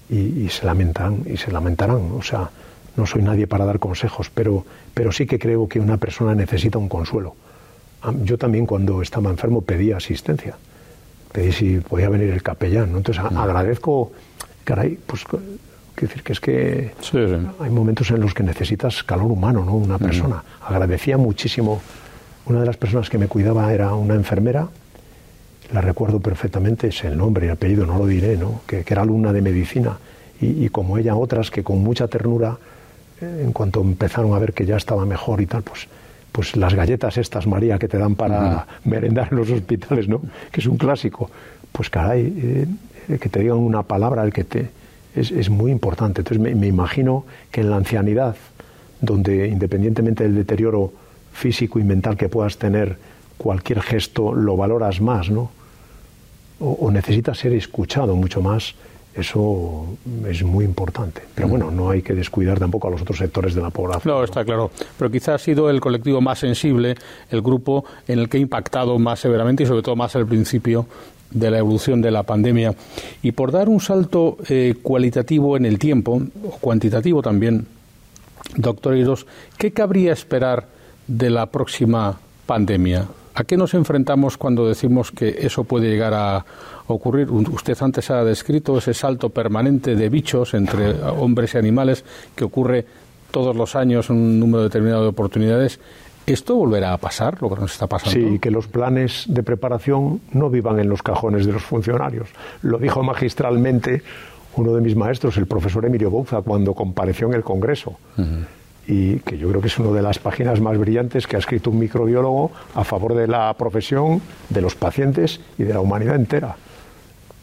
y, se lamentan y se lamentarán. O sea, no soy nadie para dar consejos, pero, pero sí que creo que una persona necesita un consuelo. Yo también cuando estaba enfermo pedía asistencia pedí si podía venir el capellán, ¿no? Entonces mm. agradezco, caray, pues decir que es que hay momentos en los que necesitas calor humano, ¿no? Una mm. persona. Agradecía muchísimo. Una de las personas que me cuidaba era una enfermera, la recuerdo perfectamente, es el nombre y el apellido, no lo diré, ¿no? Que, era alumna de medicina y, como ella otras que con mucha ternura, eh, en cuanto empezaron a ver que ya estaba mejor y tal, pues pues las galletas estas, María, que te dan para merendar en los hospitales, ¿no? Que es un clásico. Pues caray, eh, que te digan una palabra el que te es, muy importante. Entonces me, imagino que en la ancianidad, donde independientemente del deterioro físico y mental que puedas tener, cualquier gesto lo valoras más, ¿no? O, o necesitas ser escuchado mucho más eso es muy importante. Pero bueno, no hay que descuidar tampoco a los otros sectores de la población. No, está claro. Pero quizás ha sido el colectivo más sensible, el grupo en el que ha impactado más severamente y sobre todo más al principio de la evolución de la pandemia y por dar un salto eh, cualitativo en el tiempo, o cuantitativo también, doctor Iros, ¿qué cabría esperar de la próxima pandemia? ¿A qué nos enfrentamos cuando decimos que eso puede llegar a ocurrir? Usted antes ha descrito ese salto permanente de bichos entre hombres y animales que ocurre todos los años en un número determinado de oportunidades. ¿Esto volverá a pasar, lo que nos está pasando? Sí, que los planes de preparación no vivan en los cajones de los funcionarios. Lo dijo magistralmente uno de mis maestros, el profesor Emilio Bouza, cuando compareció en el Congreso y que yo creo que es una de las páginas más brillantes que ha escrito un microbiólogo a favor de la profesión, de los pacientes y de la humanidad entera.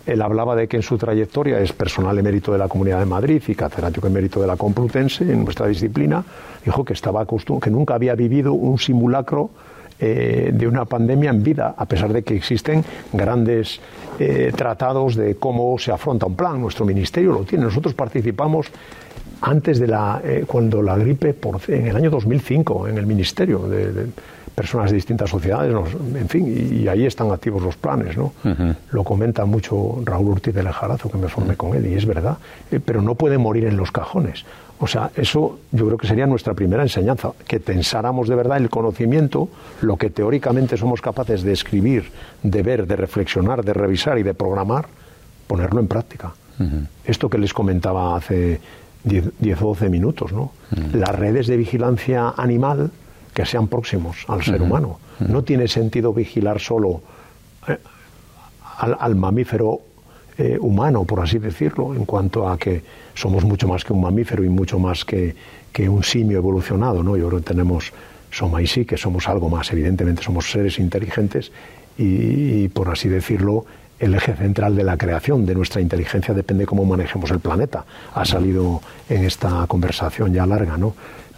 Él hablaba de que en su trayectoria es personal emérito de la Comunidad de Madrid y catedrático emérito de la Complutense en nuestra disciplina. Dijo que estaba que nunca había vivido un simulacro eh, de una pandemia en vida, a pesar de que existen grandes eh, tratados de cómo se afronta un plan. Nuestro ministerio lo tiene. Nosotros participamos antes de la, eh, cuando la gripe, por, en el año 2005, en el Ministerio de, personas de distintas sociedades, en fin, y, ahí están activos los planes, ¿no? Lo comenta mucho Raúl Urtiz de Lejarazo, que me formé con él, y es verdad, eh, pero no puede morir en los cajones. O sea, eso yo creo que sería nuestra primera enseñanza, que pensáramos de verdad el conocimiento, lo que teóricamente somos capaces de escribir, de ver, de reflexionar, de revisar y de programar, ponerlo en práctica. Esto que les comentaba hace 10 o 12 minutos, ¿no? Las redes de vigilancia animal que sean próximos al ser humano. No tiene sentido vigilar solo eh, al, mamífero eh, humano, por así decirlo, en cuanto a que somos mucho más que un mamífero y mucho más que, que un simio evolucionado, ¿no? Yo creo que tenemos Soma y sí, que somos algo más, evidentemente somos seres inteligentes y por así decirlo, el eje central de la creación de nuestra inteligencia depende de cómo manejemos el planeta. Ha salido en esta conversación ya larga, ¿no?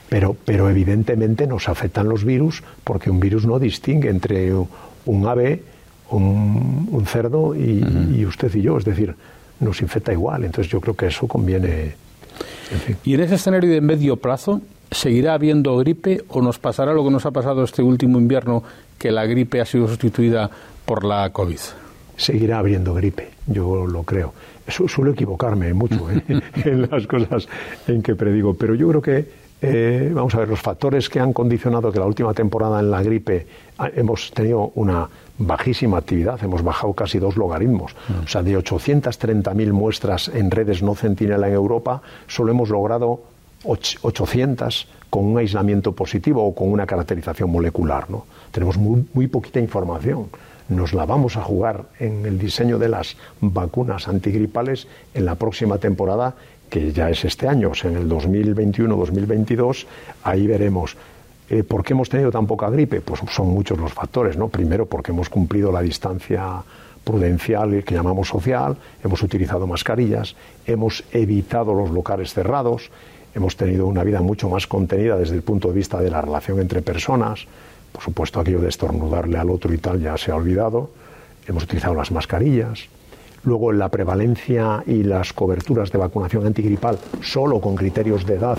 Pero, pero evidentemente nos afectan los virus porque un virus no distingue entre un ave, un, cerdo y, usted y yo. Es decir, nos infecta igual. Entonces yo creo que eso conviene. Y en ese escenario de medio plazo, ¿seguirá habiendo gripe o nos pasará lo que nos ha pasado este último invierno, que la gripe ha sido sustituida por la COVID? Seguirá habiendo gripe, yo lo creo. suelo equivocarme mucho ¿eh? <laughs> en las cosas en que predigo, pero yo creo que, eh, vamos a ver, los factores que han condicionado que la última temporada en la gripe ah, hemos tenido una bajísima actividad, hemos bajado casi dos logaritmos. O sea, de 830.000 muestras en redes no centinela en Europa, solo hemos logrado 800 con un aislamiento positivo o con una caracterización molecular. ¿no? Tenemos muy, muy poquita información nos la vamos a jugar en el diseño de las vacunas antigripales en la próxima temporada, que ya es este año, o sea, en el 2021-2022, ahí veremos. Eh, ¿Por qué hemos tenido tan poca gripe? Pues son muchos los factores, ¿no? Primero, porque hemos cumplido la distancia prudencial que llamamos social, hemos utilizado mascarillas, hemos evitado los locales cerrados, hemos tenido una vida mucho más contenida desde el punto de vista de la relación entre personas, por supuesto, aquello de estornudarle al otro y tal ya se ha olvidado. Hemos utilizado las mascarillas. Luego, la prevalencia y las coberturas de vacunación antigripal, solo con criterios de edad,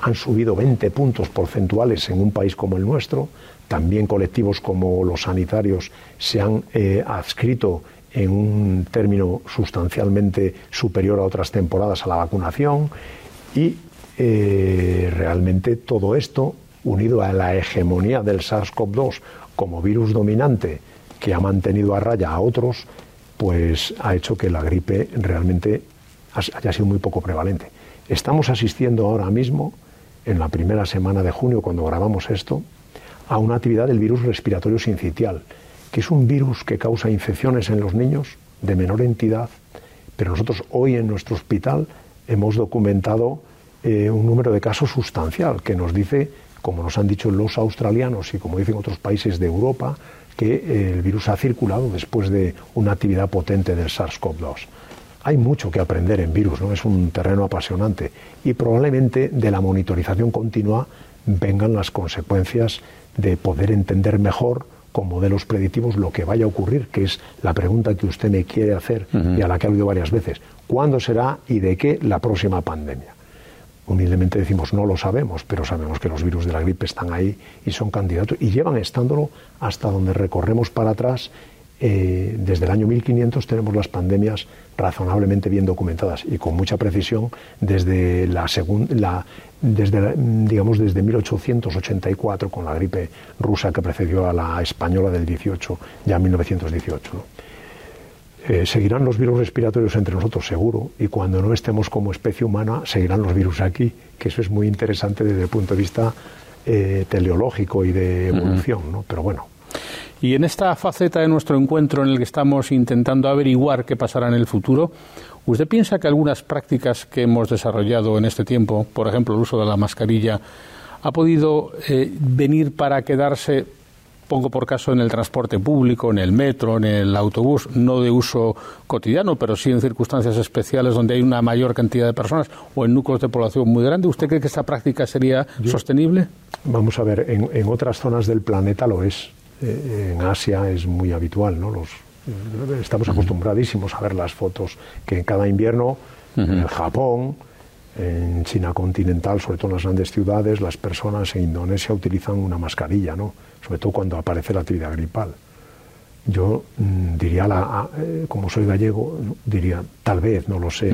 han subido 20 puntos porcentuales en un país como el nuestro. También colectivos como los sanitarios se han eh, adscrito en un término sustancialmente superior a otras temporadas a la vacunación. Y eh, realmente todo esto unido a la hegemonía del SARS-CoV-2 como virus dominante que ha mantenido a raya a otros, pues ha hecho que la gripe realmente haya sido muy poco prevalente. Estamos asistiendo ahora mismo, en la primera semana de junio, cuando grabamos esto, a una actividad del virus respiratorio sincitial, que es un virus que causa infecciones en los niños de menor entidad, pero nosotros hoy en nuestro hospital hemos documentado eh, un número de casos sustancial que nos dice como nos han dicho los australianos y como dicen otros países de Europa, que eh, el virus ha circulado después de una actividad potente del SARS-CoV-2. Hay mucho que aprender en virus, ¿no? Es un terreno apasionante y probablemente de la monitorización continua vengan las consecuencias de poder entender mejor con modelos predictivos lo que vaya a ocurrir, que es la pregunta que usted me quiere hacer y a la que ha oído varias veces. ¿Cuándo será y de qué la próxima pandemia? Humildemente decimos no lo sabemos, pero sabemos que los virus de la gripe están ahí y son candidatos y llevan estándolo hasta donde recorremos para atrás. Eh, desde el año 1500 tenemos las pandemias razonablemente bien documentadas y con mucha precisión desde la, la desde digamos desde 1884 con la gripe rusa que precedió a la española del 18 ya 1918 eh, seguirán los virus respiratorios entre nosotros seguro y cuando no estemos como especie humana seguirán los virus aquí que eso es muy interesante desde el punto de vista eh, teleológico y de evolución ¿no? pero bueno y en esta faceta de nuestro encuentro en el que estamos intentando averiguar qué pasará en el futuro, ¿usted piensa que algunas prácticas que hemos desarrollado en este tiempo, por ejemplo el uso de la mascarilla, ha podido eh, venir para quedarse, pongo por caso, en el transporte público, en el metro, en el autobús, no de uso cotidiano, pero sí en circunstancias especiales donde hay una mayor cantidad de personas o en núcleos de población muy grandes? ¿Usted cree que esta práctica sería sostenible? Vamos a ver, en otras zonas del planeta lo es eh, en Asia es muy habitual, ¿no? Los, estamos acostumbradísimos a ver las fotos que en cada invierno en Japón, en China continental, sobre todo en las grandes ciudades, las personas en Indonesia utilizan una mascarilla, ¿no? Sobre todo cuando aparece la actividad gripal. Yo mm, diría, la, eh, como soy gallego, diría, tal vez, no lo sé.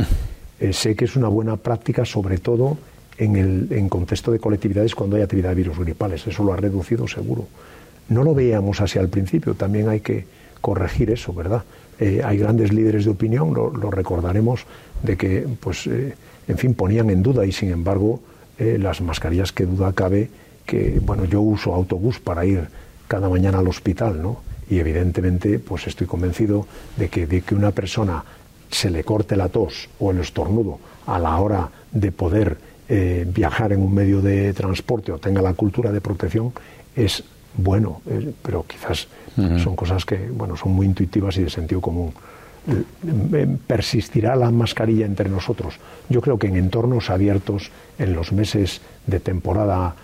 Eh, sé que es una buena práctica, sobre todo en el en contexto de colectividades cuando hay actividad de virus gripales. Eso lo ha reducido seguro. No lo veíamos así al principio, también hay que corregir eso, ¿verdad? Eh, hay grandes líderes de opinión, lo, recordaremos, de que, pues, en fin, ponían en duda y, sin embargo, eh, las mascarillas que duda cabe que, bueno, yo uso autobús para ir cada mañana al hospital, ¿no? Y evidentemente, pues estoy convencido de que, de que una persona se le corte la tos o el estornudo a la hora de poder viajar en un medio de transporte o tenga la cultura de protección es bueno, eh, pero quizás son cosas que bueno, son muy intuitivas y de sentido común. Eh, eh, persistirá la mascarilla entre nosotros. Yo creo que en entornos abiertos, en los meses de temporada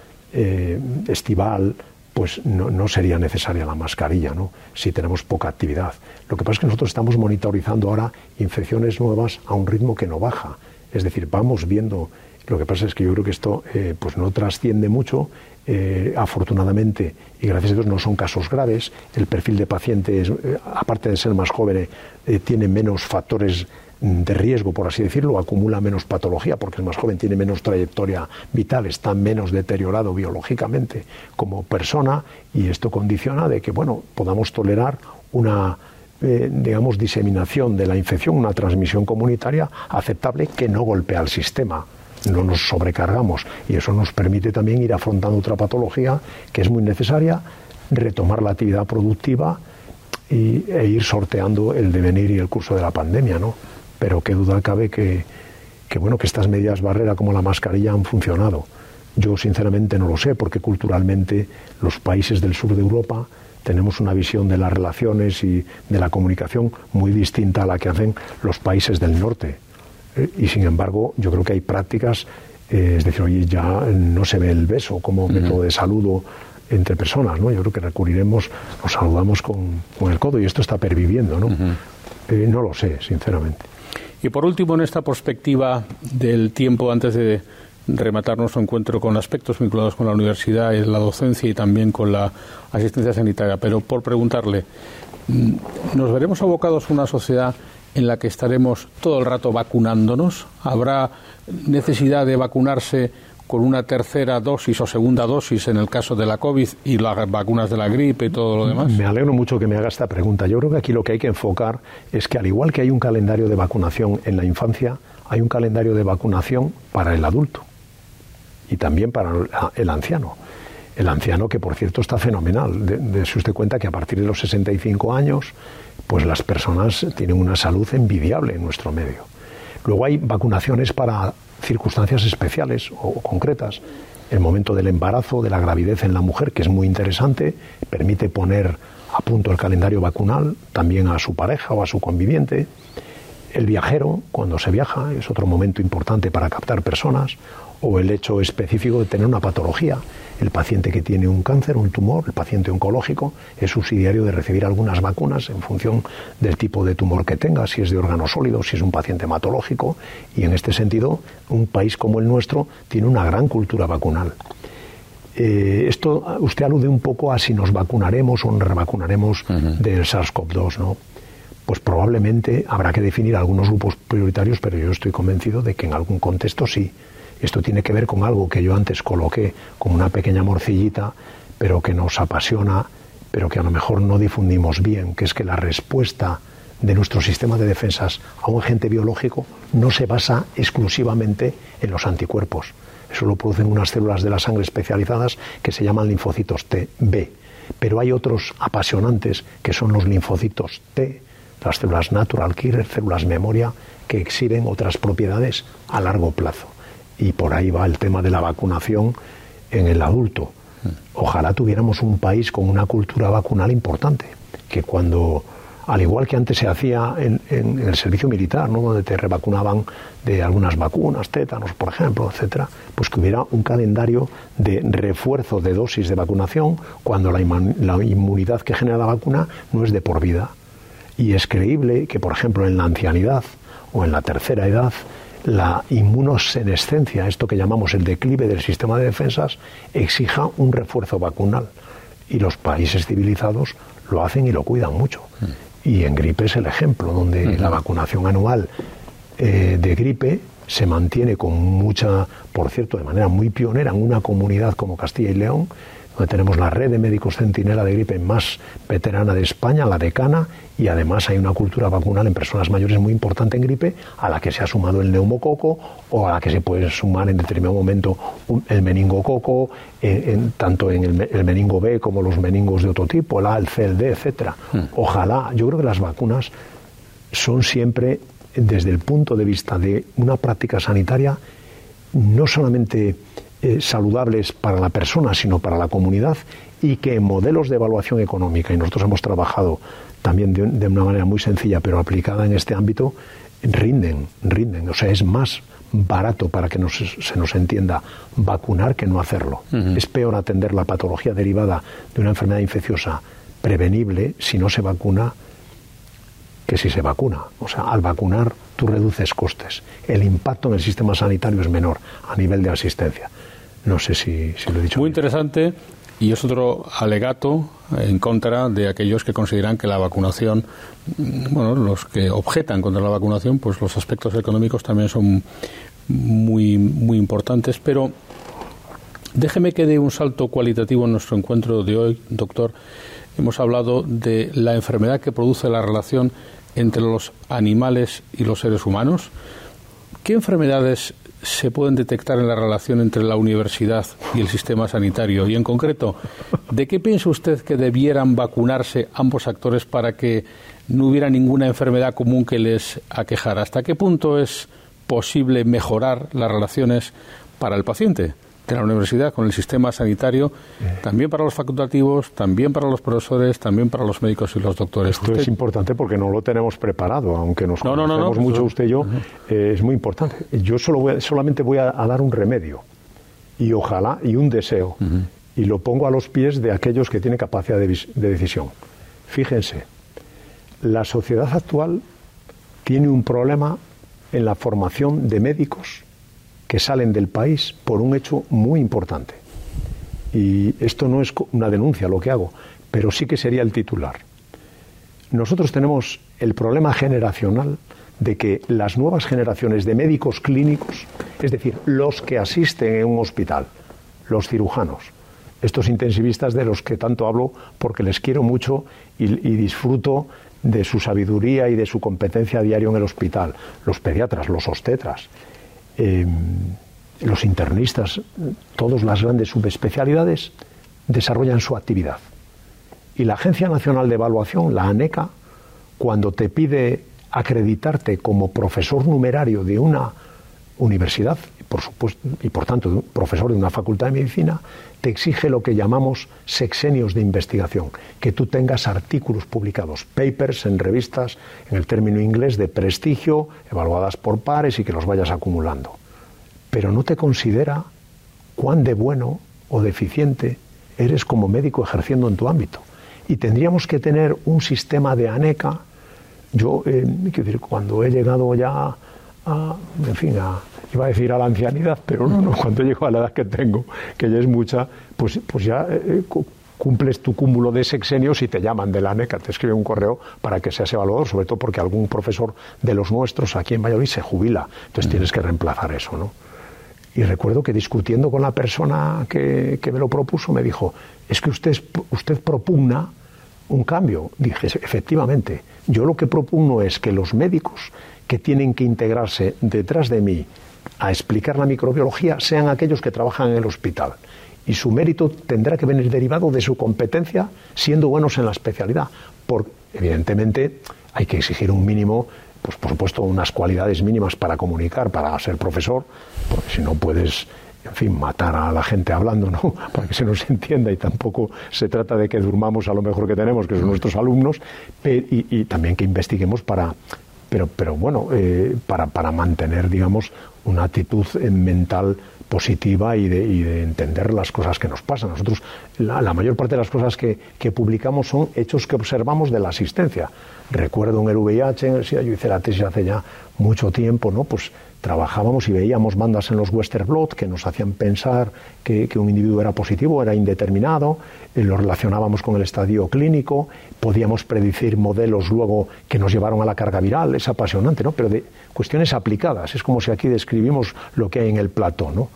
estival, pues no, no, sería necesaria la mascarilla, ¿no? Si tenemos poca actividad. Lo que pasa es que nosotros estamos monitorizando ahora infecciones nuevas a un ritmo que no baja. Es decir, vamos viendo. Lo que pasa es que yo creo que esto pues no trasciende mucho eh, afortunadamente, y gracias a Dios no son casos graves, el perfil de pacientes, eh, aparte de ser más joven, eh, tiene menos factores de riesgo, por así decirlo, acumula menos patología porque es más joven, tiene menos trayectoria vital, está menos deteriorado biológicamente como persona y esto condiciona de que, bueno, podamos tolerar una digamos, diseminación de la infección, una transmisión comunitaria aceptable que no golpea al sistema no nos sobrecargamos y eso nos permite también ir afrontando otra patología que es muy necesaria, retomar la actividad productiva y, e ir sorteando el devenir y el curso de la pandemia, ¿no? Pero qué duda cabe que, que bueno que estas medidas barrera como la mascarilla han funcionado. Yo sinceramente no lo sé porque culturalmente los países del sur de Europa tenemos una visión de las relaciones y de la comunicación muy distinta a la que hacen los países del norte y sin embargo yo creo que hay prácticas, eh, es decir, hoy ya no se ve el beso como método de saludo entre personas, ¿no? Yo creo que recurriremos, nos saludamos con, el codo y esto está perviviendo, ¿no? Eh, no lo sé, sinceramente. Y por último, en esta perspectiva del tiempo antes de rematar nuestro encuentro con aspectos vinculados con la universidad, la docencia y también con la asistencia sanitaria, pero por preguntarle, mm, ¿nos veremos abocados a una sociedad en la que estaremos todo el rato vacunándonos? ¿Habrá necesidad de vacunarse con una tercera dosis o segunda dosis en el caso de la COVID y las vacunas de la gripe y todo lo demás? Me alegro mucho que me haga esta pregunta. Yo creo que aquí lo que hay que enfocar es que al igual que hay un calendario de vacunación en la infancia, hay un calendario de vacunación para el adulto y también para el anciano. El anciano que, por cierto, está fenomenal. De, si usted cuenta que a partir de los 65 años pues las personas tienen una salud envidiable en nuestro medio. Luego hay vacunaciones para circunstancias especiales o concretas. El momento del embarazo, de la gravidez en la mujer, que es muy interesante, permite poner a punto el calendario vacunal también a su pareja o a su conviviente. El viajero, cuando se viaja, es otro momento importante para captar personas, o el hecho específico de tener una patología el paciente que tiene un cáncer, un tumor, el paciente oncológico, es subsidiario de recibir algunas vacunas en función del tipo de tumor que tenga, si es de órgano sólido, si es un paciente hematológico, y en este sentido, un país como el nuestro tiene una gran cultura vacunal. Eh, esto usted alude un poco a si nos vacunaremos o nos revacunaremos del SARS-CoV-2, ¿no? Pues probablemente habrá que definir algunos grupos prioritarios, pero yo estoy convencido de que en algún contexto sí. Esto tiene que ver con algo que yo antes coloqué como una pequeña morcillita, pero que nos apasiona, pero que a lo mejor no difundimos bien, que es que la respuesta de nuestro sistema de defensas a un agente biológico no se basa exclusivamente en los anticuerpos. Eso lo producen unas células de la sangre especializadas que se llaman linfocitos T, B. Pero hay otros apasionantes que son los linfocitos T, las células natural killer, células memoria, que exhiben otras propiedades a largo plazo. Y por ahí va el tema de la vacunación en el adulto. Ojalá tuviéramos un país con una cultura vacunal importante, que cuando al igual que antes se hacía en, el servicio militar, ¿no? donde te revacunaban de algunas vacunas, tétanos, por ejemplo, etcétera, pues que hubiera un calendario de refuerzo de dosis de vacunación cuando la, la inmunidad que genera la vacuna no es de por vida. Y es creíble que, por ejemplo, en la ancianidad o en la tercera edad, la inmunosenescencia, esto que llamamos el declive del sistema de defensas, exija un refuerzo vacunal. Y los países civilizados lo hacen y lo cuidan mucho. Mm. Y en gripe es el ejemplo, donde la vacunación anual eh, de gripe se mantiene con mucha, por cierto, de manera muy pionera en una comunidad como Castilla y León, donde tenemos la red de médicos centinela de gripe más veterana de España, la decana, y además hay una cultura vacunal en personas mayores muy importante en gripe, a la que se ha sumado el neumococo o a la que se puede sumar en determinado momento el meningococo, en, tanto en el, meningo B como los meningos de otro tipo, el A, el C, el D, etcétera. Hmm. Ojalá, yo creo que las vacunas son siempre, desde el punto de vista de una práctica sanitaria, no solamente eh, saludables para la persona, sino para la comunidad, y que en modelos de evaluación económica, y nosotros hemos trabajado también de, una manera muy sencilla, pero aplicada en este ámbito, rinden, rinden. O sea, es más barato para que se nos entienda vacunar que no hacerlo. Es peor atender la patología derivada de una enfermedad infecciosa prevenible si no se vacuna que si se vacuna. O sea, al vacunar tú reduces costes. El impacto en el sistema sanitario es menor a nivel de asistencia. No sé si, lo he dicho. Muy interesante y es otro alegato en contra de aquellos que consideran que la vacunación, bueno, los que objetan contra la vacunación, pues los aspectos económicos también son muy, muy importantes. Pero déjeme que dé un salto cualitativo en nuestro encuentro de hoy, doctor. Hemos hablado de la enfermedad que produce la relación entre los animales y los seres humanos. ¿Qué enfermedades se pueden detectar en la relación entre la universidad y el sistema sanitario? Y en concreto, ¿de qué piensa usted que debieran vacunarse ambos actores para que no hubiera ninguna enfermedad común que les aquejara? ¿Hasta qué punto es posible mejorar las relaciones para el paciente? De la universidad con el sistema sanitario, también para los facultativos, también para los profesores, también para los médicos y los doctores. Esto es importante porque no lo tenemos preparado, aunque nos no, conocemos mucho usted y yo, eh, es muy importante. Yo solo voy solamente voy a, dar un remedio y ojalá y un deseo y lo pongo a los pies de aquellos que tienen capacidad de, de decisión. Fíjense, la sociedad actual tiene un problema en la formación de médicos que salen del país por un hecho muy importante. Y esto no es una denuncia lo que hago, pero sí que sería el titular. Nosotros tenemos el problema generacional de que las nuevas generaciones de médicos clínicos, es decir, los que asisten en un hospital, los cirujanos, estos intensivistas de los que tanto hablo porque les quiero mucho y, disfruto de su sabiduría y de su competencia a diario en el hospital, los pediatras, los obstetras, eh, los internistas, todas las grandes subespecialidades, desarrollan su actividad. Y la Agencia Nacional de Evaluación, la ANECA, cuando te pide acreditarte como profesor numerario de una universidad, por supuesto, y por tanto profesor de una facultad de medicina, te exige lo que llamamos sexenios de investigación, que tú tengas artículos publicados, papers en revistas, en el término inglés de prestigio, evaluadas por pares y que los vayas acumulando. Pero no te considera cuán de bueno o deficiente eres como médico ejerciendo en tu ámbito. Y tendríamos que tener un sistema de ANECA. Yo, eh, decir, cuando he llegado ya en fin, iba a decir a la ancianidad, pero no, no, cuando llego a la edad que tengo, que ya es mucha, pues, pues ya eh, eh, cumples tu cúmulo de sexenios y te llaman de la NECA, te escriben un correo para que seas evaluador, sobre todo porque algún profesor de los nuestros aquí en Valladolid se jubila, entonces tienes que reemplazar eso, ¿no? Y recuerdo que discutiendo con la persona que, me lo propuso, me dijo, es que usted, usted propugna un cambio. Dije, efectivamente, yo lo que propugno es que los médicos que tienen que integrarse detrás de mí a explicar la microbiología sean aquellos que trabajan en el hospital y su mérito tendrá que venir derivado de su competencia siendo buenos en la especialidad. Por, evidentemente hay que exigir un mínimo, pues por supuesto unas cualidades mínimas para comunicar, para ser profesor, porque si no puedes en fin, matar a la gente hablando, ¿no? <laughs> Para que se nos entienda y tampoco se trata de que durmamos a lo mejor que tenemos, que son nuestros alumnos, y, y también que investiguemos para, pero, pero bueno, eh, para, para mantener, digamos, una actitud mental positiva y de, entender las cosas que nos pasan. Nosotros, la, mayor parte de las cosas que, publicamos son hechos que observamos de la asistencia. Recuerdo en el VIH, yo hice la tesis hace ya mucho tiempo, ¿no? Pues trabajábamos y veíamos bandas en los Western Blot que nos hacían pensar que, un individuo era positivo, era indeterminado, eh, lo relacionábamos con el estadio clínico, podíamos predecir modelos luego que nos llevaron a la carga viral, es apasionante, ¿no? Pero de cuestiones aplicadas, es como si aquí describimos lo que hay en el plato, ¿no?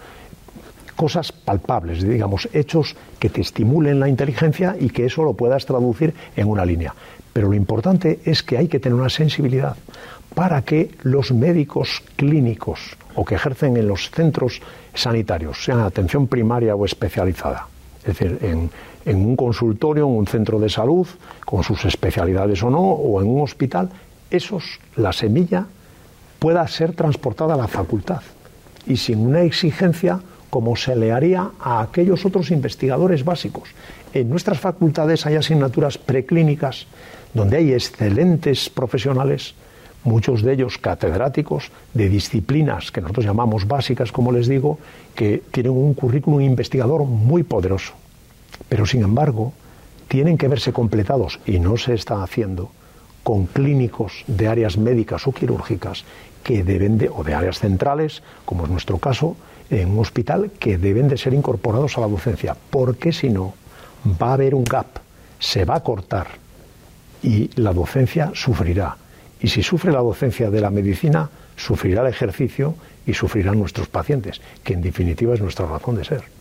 Cosas palpables, digamos, hechos que te estimulen la inteligencia y que eso lo puedas traducir en una línea. Pero lo importante es que hay que tener una sensibilidad para que los médicos clínicos o que ejercen en los centros sanitarios, sean atención primaria o especializada, es decir, en, un consultorio, en un centro de salud, con sus especialidades o no, o en un hospital, esos, la semilla pueda ser transportada a la facultad y sin una exigencia como se le haría a aquellos otros investigadores básicos. En nuestras facultades hay asignaturas preclínicas donde hay excelentes profesionales muchos de ellos catedráticos de disciplinas que nosotros llamamos básicas, como les digo, que tienen un currículum investigador muy poderoso. Pero, sin embargo, tienen que verse completados, y no se está haciendo, con clínicos de áreas médicas o quirúrgicas que deben de, o de áreas centrales, como es nuestro caso, en un hospital, que deben de ser incorporados a la docencia, porque si no, va a haber un gap, se va a cortar y la docencia sufrirá. Y si sufre la docencia de la medicina, sufrirá el ejercicio y sufrirán nuestros pacientes, que en definitiva es nuestra razón de ser.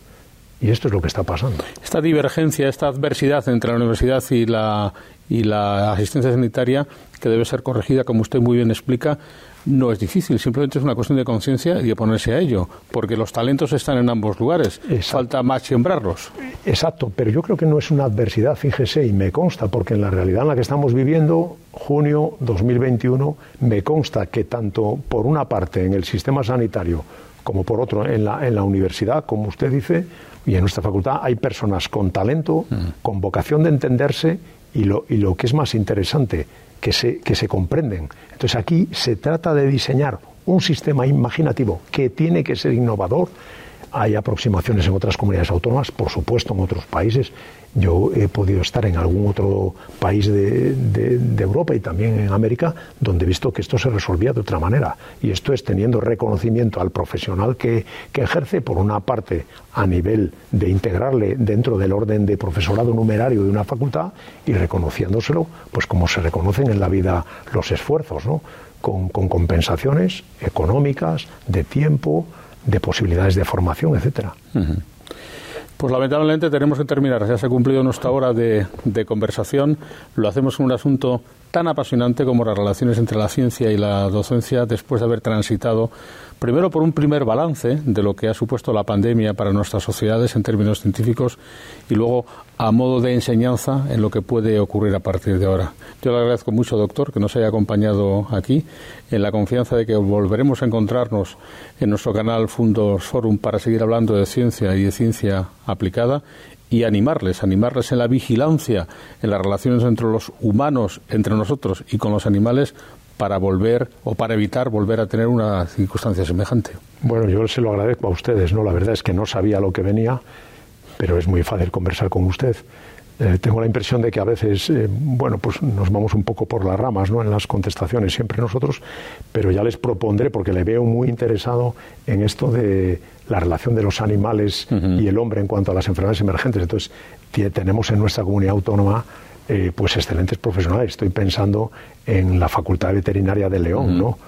Y esto es lo que está pasando. Esta divergencia, esta adversidad entre la universidad y la, y la asistencia sanitaria, que debe ser corregida, como usted muy bien explica, no es difícil, simplemente es una cuestión de conciencia y de ponerse a ello, porque los talentos están en ambos lugares, falta más sembrarlos. Exacto, pero yo creo que no es una adversidad, fíjese, y me consta, porque en la realidad en la que estamos viviendo, junio 2021, me consta que tanto por una parte en el sistema sanitario como por otro en la, en la universidad, como usted dice, y en nuestra facultad hay personas con talento, mm. con vocación de entenderse y lo, y lo que es más interesante, que se, que se comprenden. Entonces aquí se trata de diseñar un sistema imaginativo que tiene que ser innovador. Hay aproximaciones en otras comunidades autónomas, por supuesto en otros países, yo he podido estar en algún otro país de, Europa y también en América donde he visto que esto se resolvía de otra manera. Y esto es teniendo reconocimiento al profesional que, ejerce, por una parte, a nivel de integrarle dentro del orden de profesorado numerario de una facultad y reconociéndoselo, pues como se reconocen en la vida los esfuerzos, ¿no? con, compensaciones económicas, de tiempo, de posibilidades de formación, etcétera. Pues lamentablemente tenemos que terminar. Ya se ha cumplido nuestra hora de, de, conversación. Lo hacemos en un asunto tan apasionante como las relaciones entre la ciencia y la docencia después de haber transitado Primero por un primer balance de lo que ha supuesto la pandemia para nuestras sociedades en términos científicos y luego a modo de enseñanza en lo que puede ocurrir a partir de ahora. Yo le agradezco mucho, doctor, que nos haya acompañado aquí en la confianza de que volveremos a encontrarnos en nuestro canal Fundos Forum para seguir hablando de ciencia y de ciencia aplicada y animarles, animarles en la vigilancia, en las relaciones entre los humanos, entre nosotros y con los animales, para volver o para evitar volver a tener una circunstancia semejante. Bueno, yo se lo agradezco a ustedes, ¿no? La verdad es que no sabía lo que venía, pero es muy fácil conversar con usted. Eh, tengo la impresión de que a veces, eh, bueno, pues nos vamos un poco por las ramas, ¿no? En las contestaciones, siempre nosotros, pero ya les propondré, porque le veo muy interesado en esto de la relación de los animales y el hombre en cuanto a las enfermedades emergentes. Entonces, tenemos en nuestra comunidad autónoma eh, pues excelentes profesionales. Estoy pensando en la Facultad Veterinaria de León, ¿no?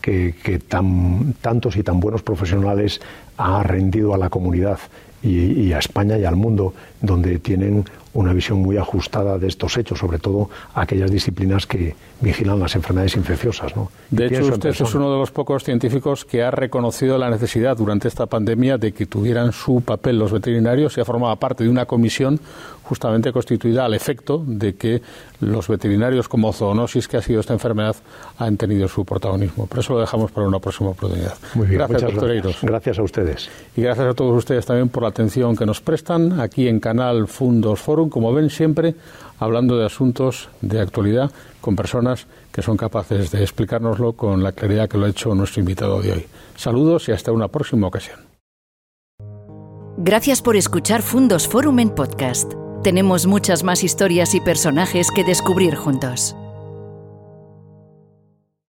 Que, tan, tantos y tan buenos profesionales ha rendido a la comunidad y, a España y al mundo, donde tienen una visión muy ajustada de estos hechos, sobre todo aquellas disciplinas que vigilan las enfermedades infecciosas. ¿no? De hecho, usted es uno de los pocos científicos que ha reconocido la necesidad durante esta pandemia de que tuvieran su papel los veterinarios y ha formado parte de una comisión justamente constituida al efecto de que los veterinarios como zoonosis que ha sido esta enfermedad han tenido su protagonismo. Por eso lo dejamos para una próxima oportunidad. Muy bien, gracias, doctor gracias. gracias a ustedes. Y gracias a todos ustedes también por la atención que nos prestan aquí en Canal Fundos Forum, como ven siempre, hablando de asuntos de actualidad con personas que son capaces de explicárnoslo con la claridad que lo ha hecho nuestro invitado de hoy. Saludos y hasta una próxima ocasión. Gracias por escuchar Fundos Forum en podcast. Tenemos muchas más historias y personajes que descubrir juntos.